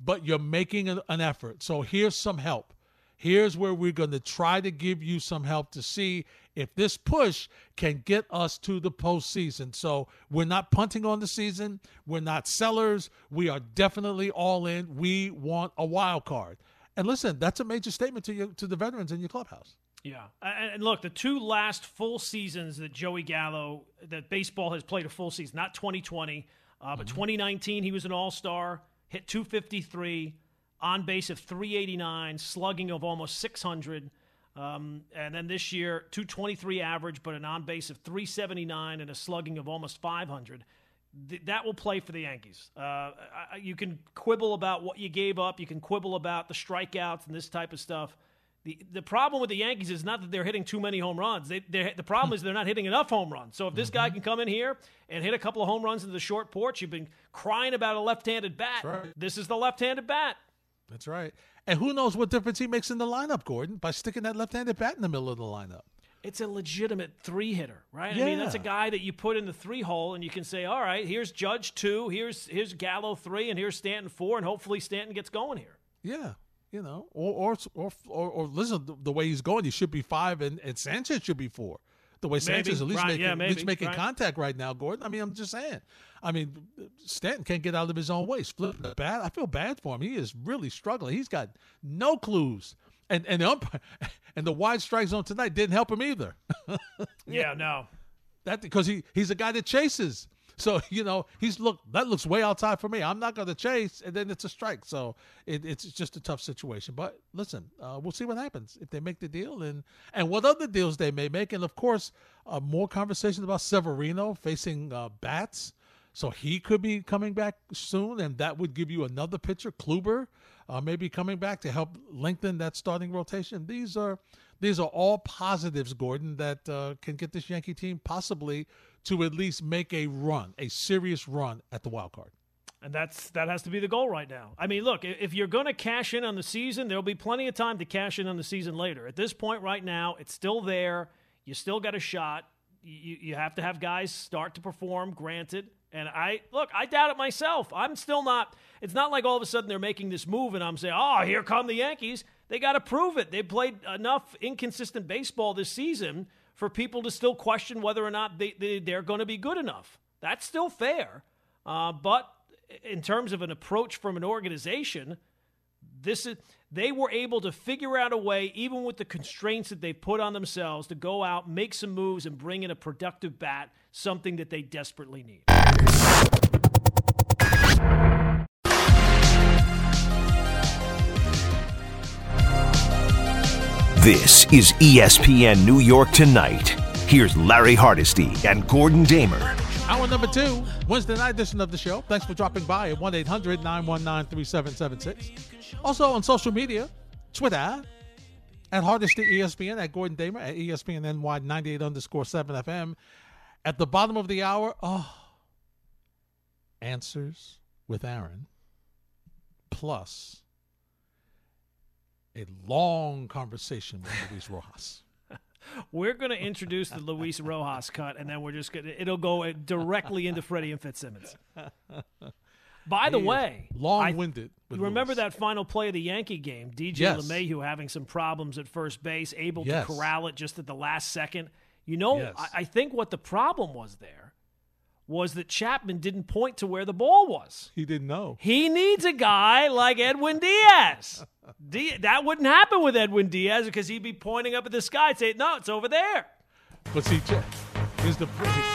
but you're making an, an effort. So here's some help here's where we're going to try to give you some help to see if this push can get us to the postseason. So we're not punting on the season. We're not sellers. We are definitely all in. We want a wild card. And listen, that's a major statement to you to the veterans in your clubhouse. Yeah, and, look, the two last full seasons that Joey Gallo, that baseball has played a full season, not 2020, uh, but 2019, he was an All Star, hit 253, on base of 389, slugging of almost 600, um, and then this year 223 average, but an on base of 379 and a slugging of almost 500. Th- that will play for the Yankees. Uh, I, you can quibble about what you gave up. You can quibble about the strikeouts and this type of stuff. The, the problem with the Yankees is not that they're hitting too many home runs. They, they're, the problem is they're not hitting enough home runs. So if this guy can come in here and hit a couple of home runs into the short porch, you've been crying about a left-handed bat. right. This is the left-handed bat. That's right. And who knows what difference he makes in the lineup, Gordon, by sticking that left-handed bat in the middle of the lineup. It's a legitimate three hitter, right? I mean, that's a guy that you put in the three hole, and you can say, "All right, here's Judge two, here's here's Gallo three, and here's Stanton four, and hopefully Stanton gets going here." Yeah, you know, or or or or, or listen, the, the way he's going, he should be five, and, and Sanchez should be four. The way Sanchez at least right, making yeah, at least making right. contact right now, Gordon. I mean, I'm just saying. I mean, Stanton can't get out of his own way. He's flipping the bat. I feel bad for him. He is really struggling. He's got no clues. And and the umpire and the wide strike zone tonight didn't help him either. Yeah, no, that because he he's a guy that chases. So you know he's look that looks way outside for me. I'm not going to chase, and then it's a strike. So it, it's just a tough situation. But listen, uh, we'll see what happens if they make the deal, and and what other deals they may make, and of course uh, more conversations about Severino facing uh, bats. So he could be coming back soon, and that would give you another pitcher, Kluber, uh, maybe coming back to help lengthen that starting rotation. These are these are all positives, Gordon, that uh, can get this Yankee team possibly to at least make a run, a serious run at the wild card. and that's that has to be the goal right now. I mean, look, if you're going to cash in on the season, there'll be plenty of time to cash in on the season later. At this point, right now, it's still there. You still got a shot. You, you have to have guys start to perform. Granted, and I look, I doubt it myself. I'm still not. It's not like all of a sudden they're making this move, and I'm saying, "Oh, here come the Yankees." They got to prove it. They played enough inconsistent baseball this season for people to still question whether or not they, they they're going to be good enough. That's still fair, uh, but in terms of an approach from an organization, This is they were able to figure out a way, even with the constraints that they put on themselves, to go out, make some moves, and bring in a productive bat, something that they desperately need. This is ESPN New York Tonight. Here's Larry Hardesty and Gordon Damer. Hour number two, Wednesday night edition of the show. Thanks for dropping by at 1 800 919 3776. Also on social media, Twitter, at Hardesty ESPN, at Gordon Damer, at ESPN NY 98 underscore 7 FM. At the bottom of the hour, oh, Answers with Aaron, plus a long conversation with Luis Rojas. We're going to introduce the Luis Rojas cut, and then we're just going to, it'll go directly into Freddie and Fitzsimmons. By the He way, long-winded I- remember Luis. that final play of the Yankee game? DJ Yes. LeMahieu having some problems at first base, able Yes. to corral it just at the last second. You know, Yes. I, I think what the problem was there was that Chapman didn't point to where the ball was. He didn't know. He needs a guy like Edwin Diaz. D- that wouldn't happen with Edwin Diaz because he'd be pointing up at the sky and saying, "No, it's over there." But see, here's the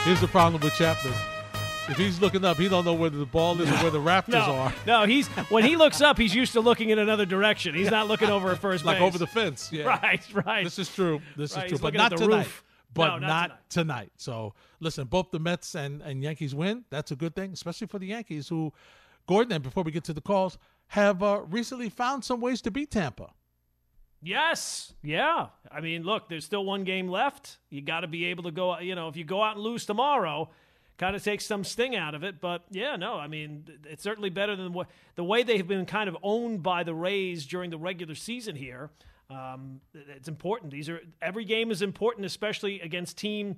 here's the problem with Chapman. If he's looking up, he don't know where the ball is or where the Raptors No, are. no, he's when he looks up, he's used to looking in another direction. He's not looking over at first like base. over the fence. Yeah. Right, right. This is true. This Right, is true. But not the tonight. roof. But No, not not tonight. So listen, both the Mets and, and Yankees win. That's a good thing, especially for the Yankees, who Gordon. And before we get to the calls, have uh, recently found some ways to beat Tampa. Yes. Yeah. I mean, look, there's still one game left. You got to be able to go, you know, if you go out and lose tomorrow, kind of takes some sting out of it. But yeah, no, I mean, it's certainly better than what the way they've been kind of owned by the Rays during the regular season here. Um, it's important. These are every game is important, especially against team.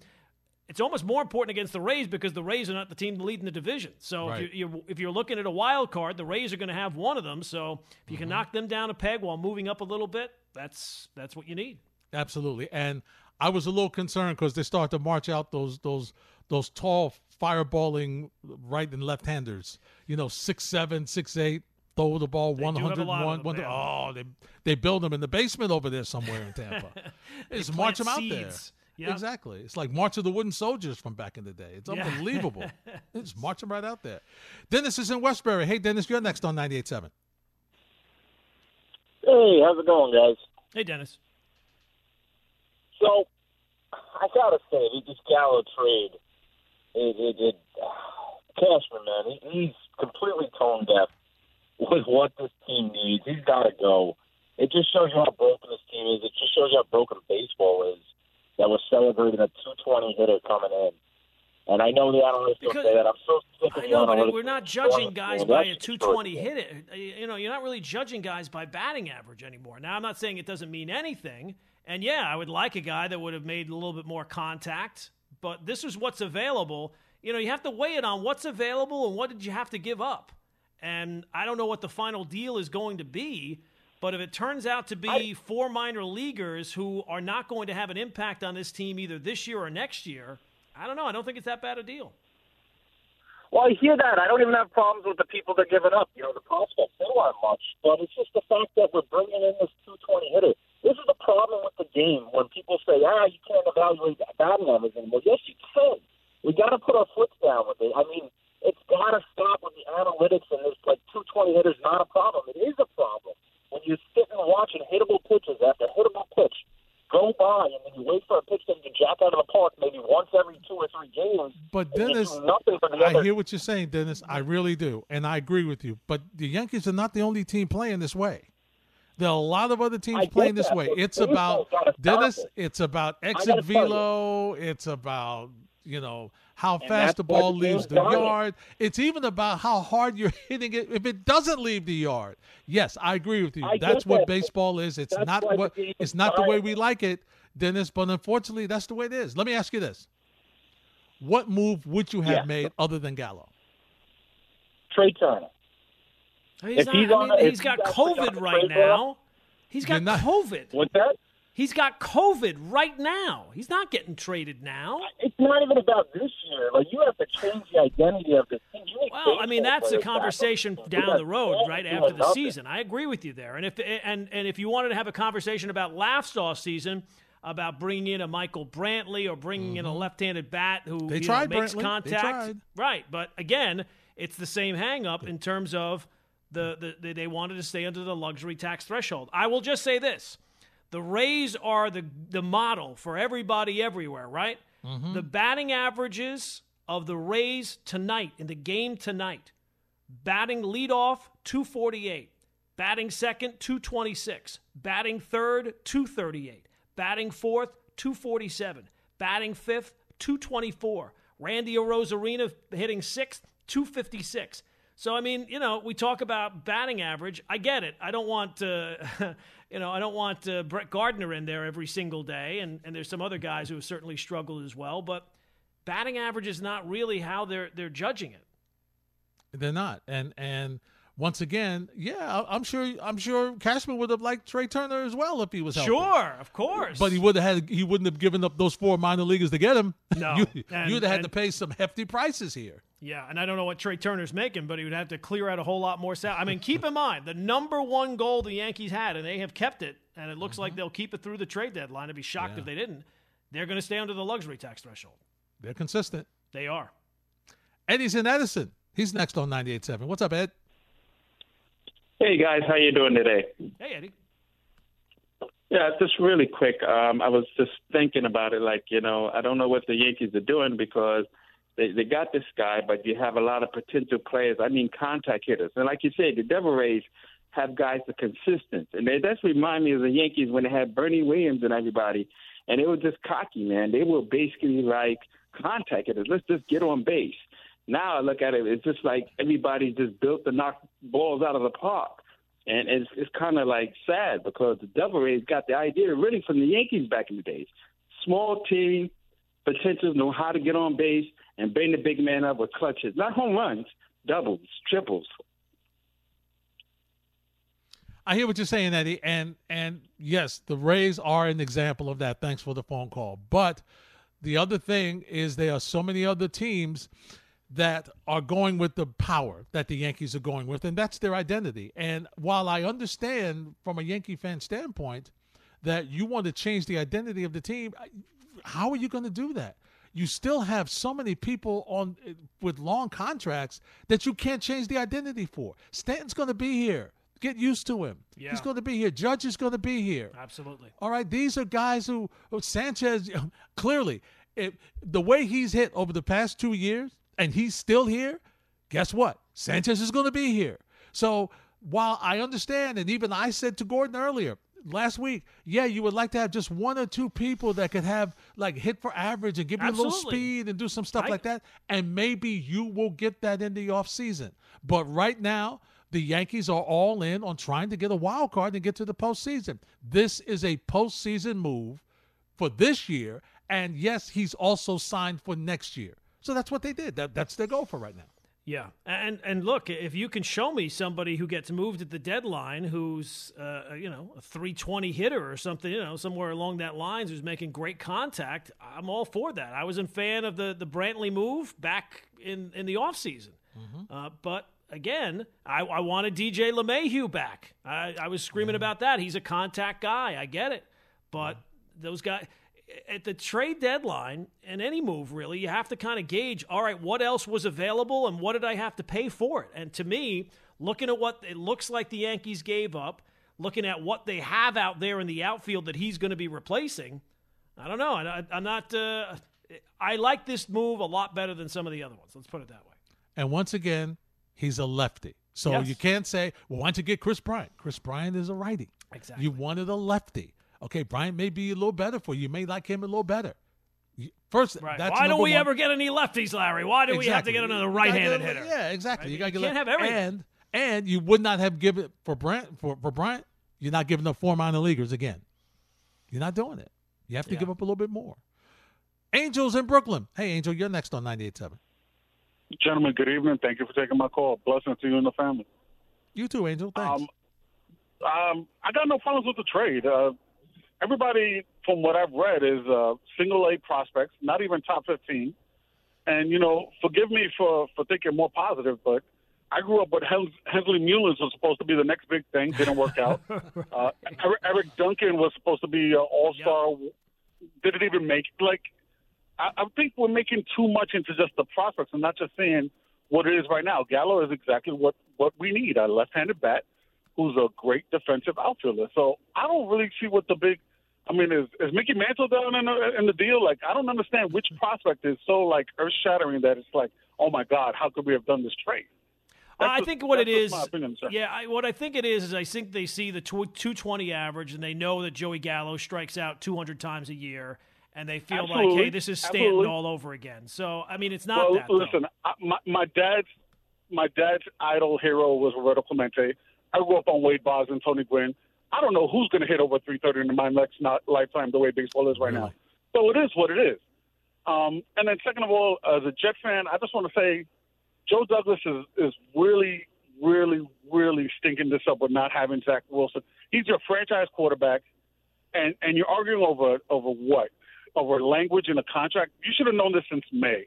It's almost more important against the Rays because the Rays are not the team leading the division. So Right. if, you're, you're, if you're looking at a wild card, the Rays are going to have one of them. So if you Mm-hmm. can knock them down a peg while moving up a little bit, that's that's what you need. Absolutely. And I was a little concerned because they start to march out those those those tall fireballing right and left handers. You know, six seven, six eight, throw the ball They one do have a hundred lot of one. them, one- yeah. Oh, they they build them in the basement over there somewhere in Tampa. Just march them plant out there. Yep. Exactly. It's like March of the Wooden Soldiers from back in the day. It's Yeah. unbelievable. they just march them right out there. Dennis is in Westbury. Hey, Dennis, you're next on 98.7. Hey, how's it going, guys? Hey, Dennis. So, I gotta say, this Gallo trade, it, it, it uh, Cashman, man, he, he's completely tone deaf with what this team needs. He's got to go. It just shows you how broken this team is. It just shows you how broken baseball is. That was celebrating a 220 hitter coming in. And I know the analysts will Because- say that. I'm so sick of I know, but we're not judging guys by a 220 short. hit. You know, you're not really judging guys by batting average anymore. Now, I'm not saying it doesn't mean anything. And yeah, I would like a guy that would have made a little bit more contact, but this is what's available. You know, you have to weigh it on what's available and what did you have to give up. And I don't know what the final deal is going to be, but if it turns out to be four minor leaguers who are not going to have an impact on this team either this year or next year, I don't know. I don't think it's that bad a deal. Well, I hear that. I don't even have problems with the people that give it up. You know, the prospects, they don't want much. But it's just the fact that we're bringing in this 220 hitter. This is the problem with the game when people say, ah, you can't evaluate batting average anymore. Yes, you can. We got to put our foot down with it. I mean, it's got to stop with the analytics and this, like, 220 hitters is not a problem. It is a problem. When you sit and watch and hittable pitches after hittable pitch go by and then you wait for a pitch that you can jack out of the park maybe once every two or three games. But Dennis, nothing for the I hear what you're saying, Dennis. I really do, and I agree with you. But the Yankees are not the only team playing this way. There are a lot of other teams playing this way. It's about Dennis. it. It's about exit velo. It's about you know how that's fast the ball the leaves the dying. yard. It's even about how hard you're hitting it if it doesn't leave the yard. Yes, I agree with you. I That's what that, baseball is. It's that's not the what it's is not the way we like it, Dennis. But unfortunately, that's the way it is. Let me ask you this: What move would you have Yeah. made other than Gallo? Trea Turner. He's, If not, he's I on mean, the- if he's got he's got COVID right now. He's got not- COVID. What's that? He's got COVID right now. He's not getting traded now. It's not even about this year. Like you have to change the identity of the team. You Well, I mean that's a players back conversation down the road, right after the nothing. season. I agree with you there. And if and and if you wanted to have a conversation about last off season about bringing in a Michael Brantley or bringing in a left-handed bat who Mm-hmm. They you know, makes Brantley. They contact, tried. right? But again, it's the same hang-up in terms of the, the, the they wanted to stay under the luxury tax threshold. I will just say this: the Rays are the the model for everybody everywhere, right? Mm-hmm. The batting averages of the Rays tonight in the game tonight batting leadoff 248 batting second 226 batting third 238 batting fourth 247 batting fifth 224 randy Arozarena hitting sixth 256 so i mean you know we talk about batting average i get it i don't want uh, you know i don't want uh, brett gardner in there every single day and, and there's some other guys who have certainly struggled as well but batting average is not really how they're they're judging it They're not, and and once again, yeah, I'm sure I'm sure Cashman would have liked Trea Turner as well if he was healthy. Sure, of course. But he would have had he wouldn't have given up those four minor leaguers to get him. No. you, you'd have had and- to pay some hefty prices here. Yeah, and I don't know what Trea Turner's making, but he would have to clear out a whole lot more salary. I mean, keep in mind the number one goal the Yankees had, and they have kept it, and it looks like they'll keep it through the trade deadline. I'd be shocked Mm-hmm. Yeah. if they didn't. They're going to stay under the luxury tax threshold. They're consistent. They are. Eddie's in Edison. He's next on 98.7. What's up, Ed? Hey guys, how you doing today? Hey, Eddie. Yeah, just really quick. Um, I was just thinking about it. Like, you know, I don't know what the Yankees are doing because they they got this guy, but you have a lot of potential players. I mean, contact hitters, and like you said, the Devil Rays have guys that consistent, and they, that's remind me of the Yankees when they had Bernie Williams and everybody, and they were just cocky, man. They were basically like contact hitters. Let's just get on base. Now I look at it, it's just like everybody just built to knock balls out of the park. And it's it's kind of like sad because the Devil Rays got the idea really from the Yankees back in the days. Small team, potentials, know how to get on base and bring the big man up with clutches, not home runs, doubles, triples. I hear what you're saying, Eddie, and and yes, the Rays are an example of that. Thanks for the phone call. But the other thing is there are so many other teams that are going with the power that the Yankees are going with, and that's their identity. And while I understand from a Yankee fan standpoint that you want to change the identity of the team, how are you going to do that? You still have so many people on with long contracts that you can't change the identity for. Stanton's going to be here. Get used to him. Yeah. He's going to be here. Judge is going to be here. Absolutely. All right, these are guys who who Sanchez clearly it, the way he's hit over the past two years, and he's still here. Guess what? Sanchez is going to be here. So while I understand, and even I said to Gordon earlier last week, yeah, you would like to have just one or two people that could have like hit for average and give you a little speed and do some stuff I- like that, and maybe you will get that in the offseason. But right now, the Yankees are all in on trying to get a wild card and get to the postseason. This is a postseason move for this year, and yes, he's also signed for next year. So that's what they did. That, that's their goal for right now. Yeah, and and look, if you can show me somebody who gets moved at the deadline, who's uh, you know a three twenty hitter or something, you know somewhere along that lines, who's making great contact, I'm all for that. I was a fan of the the Brantley move back in in the offseason. Uh, but again, I, I wanted DJ LeMahieu back. I, I was screaming about that. He's a contact guy. I get it, but those guys at the trade deadline and any move really, you have to kind of gauge. All right, what else was available and what did I have to pay for it? And to me, looking at what it looks like the Yankees gave up, looking at what they have out there in the outfield that he's going to be replacing, I don't know. I, I'm not. Uh, I like this move a lot better than some of the other ones. Let's put it that way. And once again, he's a lefty. So Yes. you can't say, well, why don't you get Kris Bryant? Kris Bryant is a righty. Exactly. You wanted a lefty. Okay, Bryant may be a little better for you. You may like him a little better. First, Right. that's Why don't we one. ever get any lefties, Larry? Why do we have to get another right-handed get a- hitter? Yeah, exactly. Right? You gotta You get can't a- have everything. And and you would not have given for Bryant for, for Bryant. You're not giving up four minor leaguers again. You're not doing it. You have to Yeah. give up a little bit more. Angels in Brooklyn. Hey, Angel, you're next on 98.7. Gentlemen, good evening. Thank you for taking my call. Blessings to you and the family. You too, Angel. Thanks. Um, um, I got no problems with the trade. Uh, everybody, from what I've read, is uh, single A prospects, not even top 15. And, you know, forgive me for, for thinking more positive, but I grew up with Hens- Hensley Meulens was supposed to be the next big thing, didn't work out. uh, Eric, Eric Duncan was supposed to be an all star, didn't even make it. Like, I, I think we're making too much into just the prospects and not just saying what it is right now. Gallo is exactly what, what we need a left handed bat who's a great defensive outfielder. So I don't really see what the big I mean, is, is Mickey Mantle down in the, in the deal? Like, I don't understand which prospect is so like earth shattering that it's like, oh my God, how could we have done this trade? I That's think what it is, opinion, yeah, I, what I think it is is I think they see the tw- 220 average and they know that Joey Gallo strikes out 200 times a year, and they feel like, hey, this is Stanton Absolutely. all over again. So I mean, it's not well, that. listen, I, my, my dad's my dad's idol hero was Roberto Clemente. I grew up on Wade Boggs and Tony Gwynn. I don't know who's going to hit over 330 in my next not lifetime the way baseball is right now. So it is what it is. Um, and then second of all, as a Jet fan, I just want to say Joe Douglas is is really, really, really stinking this up with not having Zach Wilson. He's your franchise quarterback, and and you're arguing over over what? Over language in a contract. You should have known this since May.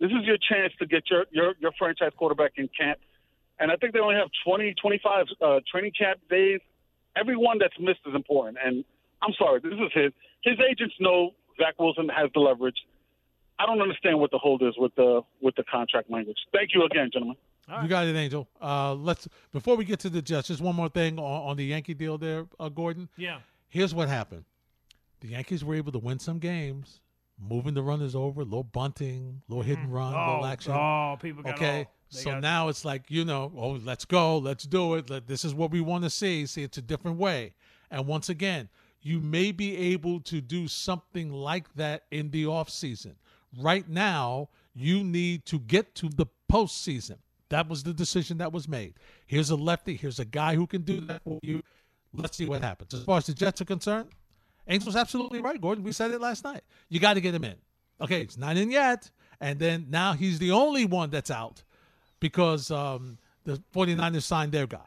This is your chance to get your your, your franchise quarterback in camp. And I think they only have 20, 25 uh, training camp days. Everyone that's missed is important. And I'm sorry, this is his. His agents know Zach Wilson has the leverage. I don't understand what the hold is with the with the contract language. Thank you again, gentlemen. You got it, Angel. Uh, let's before we get to the Jets, just one more thing on, on the Yankee deal there, uh, Gordon. Yeah. Here's what happened: the Yankees were able to win some games, moving the runners over, little bunting, little hit and run, Oh, little action. oh, people got okay. all- they so now it's like you know, oh, let's go, let's do it. Let, this is what we want to see. See, it's a different way. And once again, you may be able to do something like that in the off season. Right now, you need to get to the postseason. That was the decision that was made. Here's a lefty. Here's a guy who can do that for you. Let's see what happens. As far as the Jets are concerned, Angel's absolutely right, Gordon. We said it last night. You got to get him in. Okay, it's not in yet. And then now he's the only one that's out because um, the 49ers signed their guy.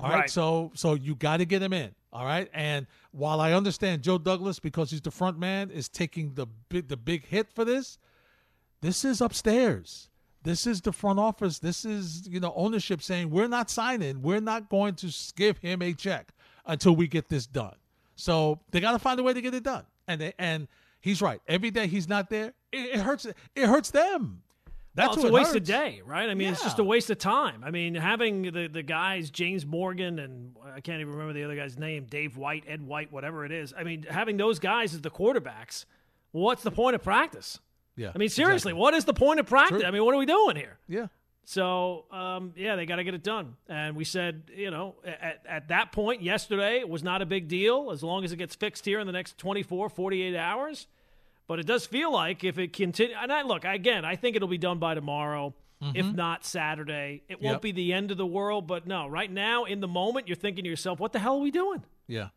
All right. Right. So so you got to get him in. All right. And while I understand Joe Douglas because he's the front man is taking the big the big hit for this, this is upstairs. This is the front office. This is you know ownership saying we're not signing. We're not going to give him a check until we get this done. So they got to find a way to get it done. And they, and he's right. Every day he's not there, it, it hurts. It hurts them. That's well, a waste of day, right? I mean, it's just a waste of time. I mean, having the, the guys, James Morgan and I can't even remember the other guy's name, Dave White, Ed White, whatever it is. I mean, having those guys as the quarterbacks, what's the point of practice? Yeah. I mean, seriously, what is the point of practice? True. I mean, what are we doing here? Yeah. So, um, yeah, they got to get it done. And we said, you know, at, at that point yesterday, it was not a big deal as long as it gets fixed here in the next 24, 48 hours. But it does feel like if it continues, and I look, again, I think it'll be done by tomorrow, if Mhm. not Saturday. It won't be the end of the world, but no, right now, in the moment, you're thinking to yourself, what the hell are we doing? Yeah.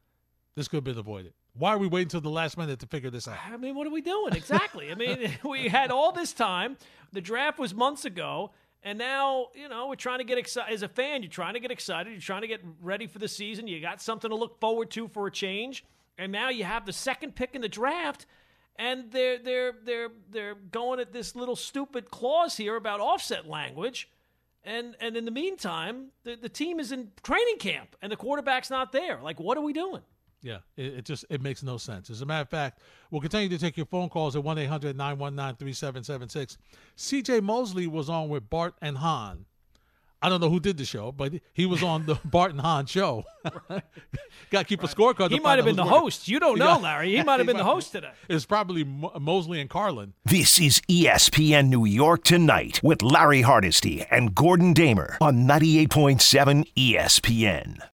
This could have been avoided. Why are we waiting until the last minute to figure this out? I mean, what are we doing? Exactly. I mean, we had all this time. The draft was months ago. And now, you know, we're trying to get excited. As a fan, you're trying to get excited. You're trying to get ready for the season. You got something to look forward to for a change. And now you have the second pick in the draft, and they're they're they're they're going at this little stupid clause here about offset language. And and in the meantime, the, the team is in training camp and the quarterback's not there. Like, what are we doing? Yeah, it, it just it makes no sense. As a matter of fact, we'll continue to take your phone calls at 1 800 919 3776. CJ Mosley was on with Bart and Hahn. I don't know who did the show, but he was on the Barton and Hahn show. Got to keep a scorecard. He might have been the working. host. You don't know, Yeah. Larry. He might have been the host today. It's probably Mo- Mosley and Carlin. This is ESPN New York Tonight with Larry Hardesty and Gordon Damer on 98.7 ESPN.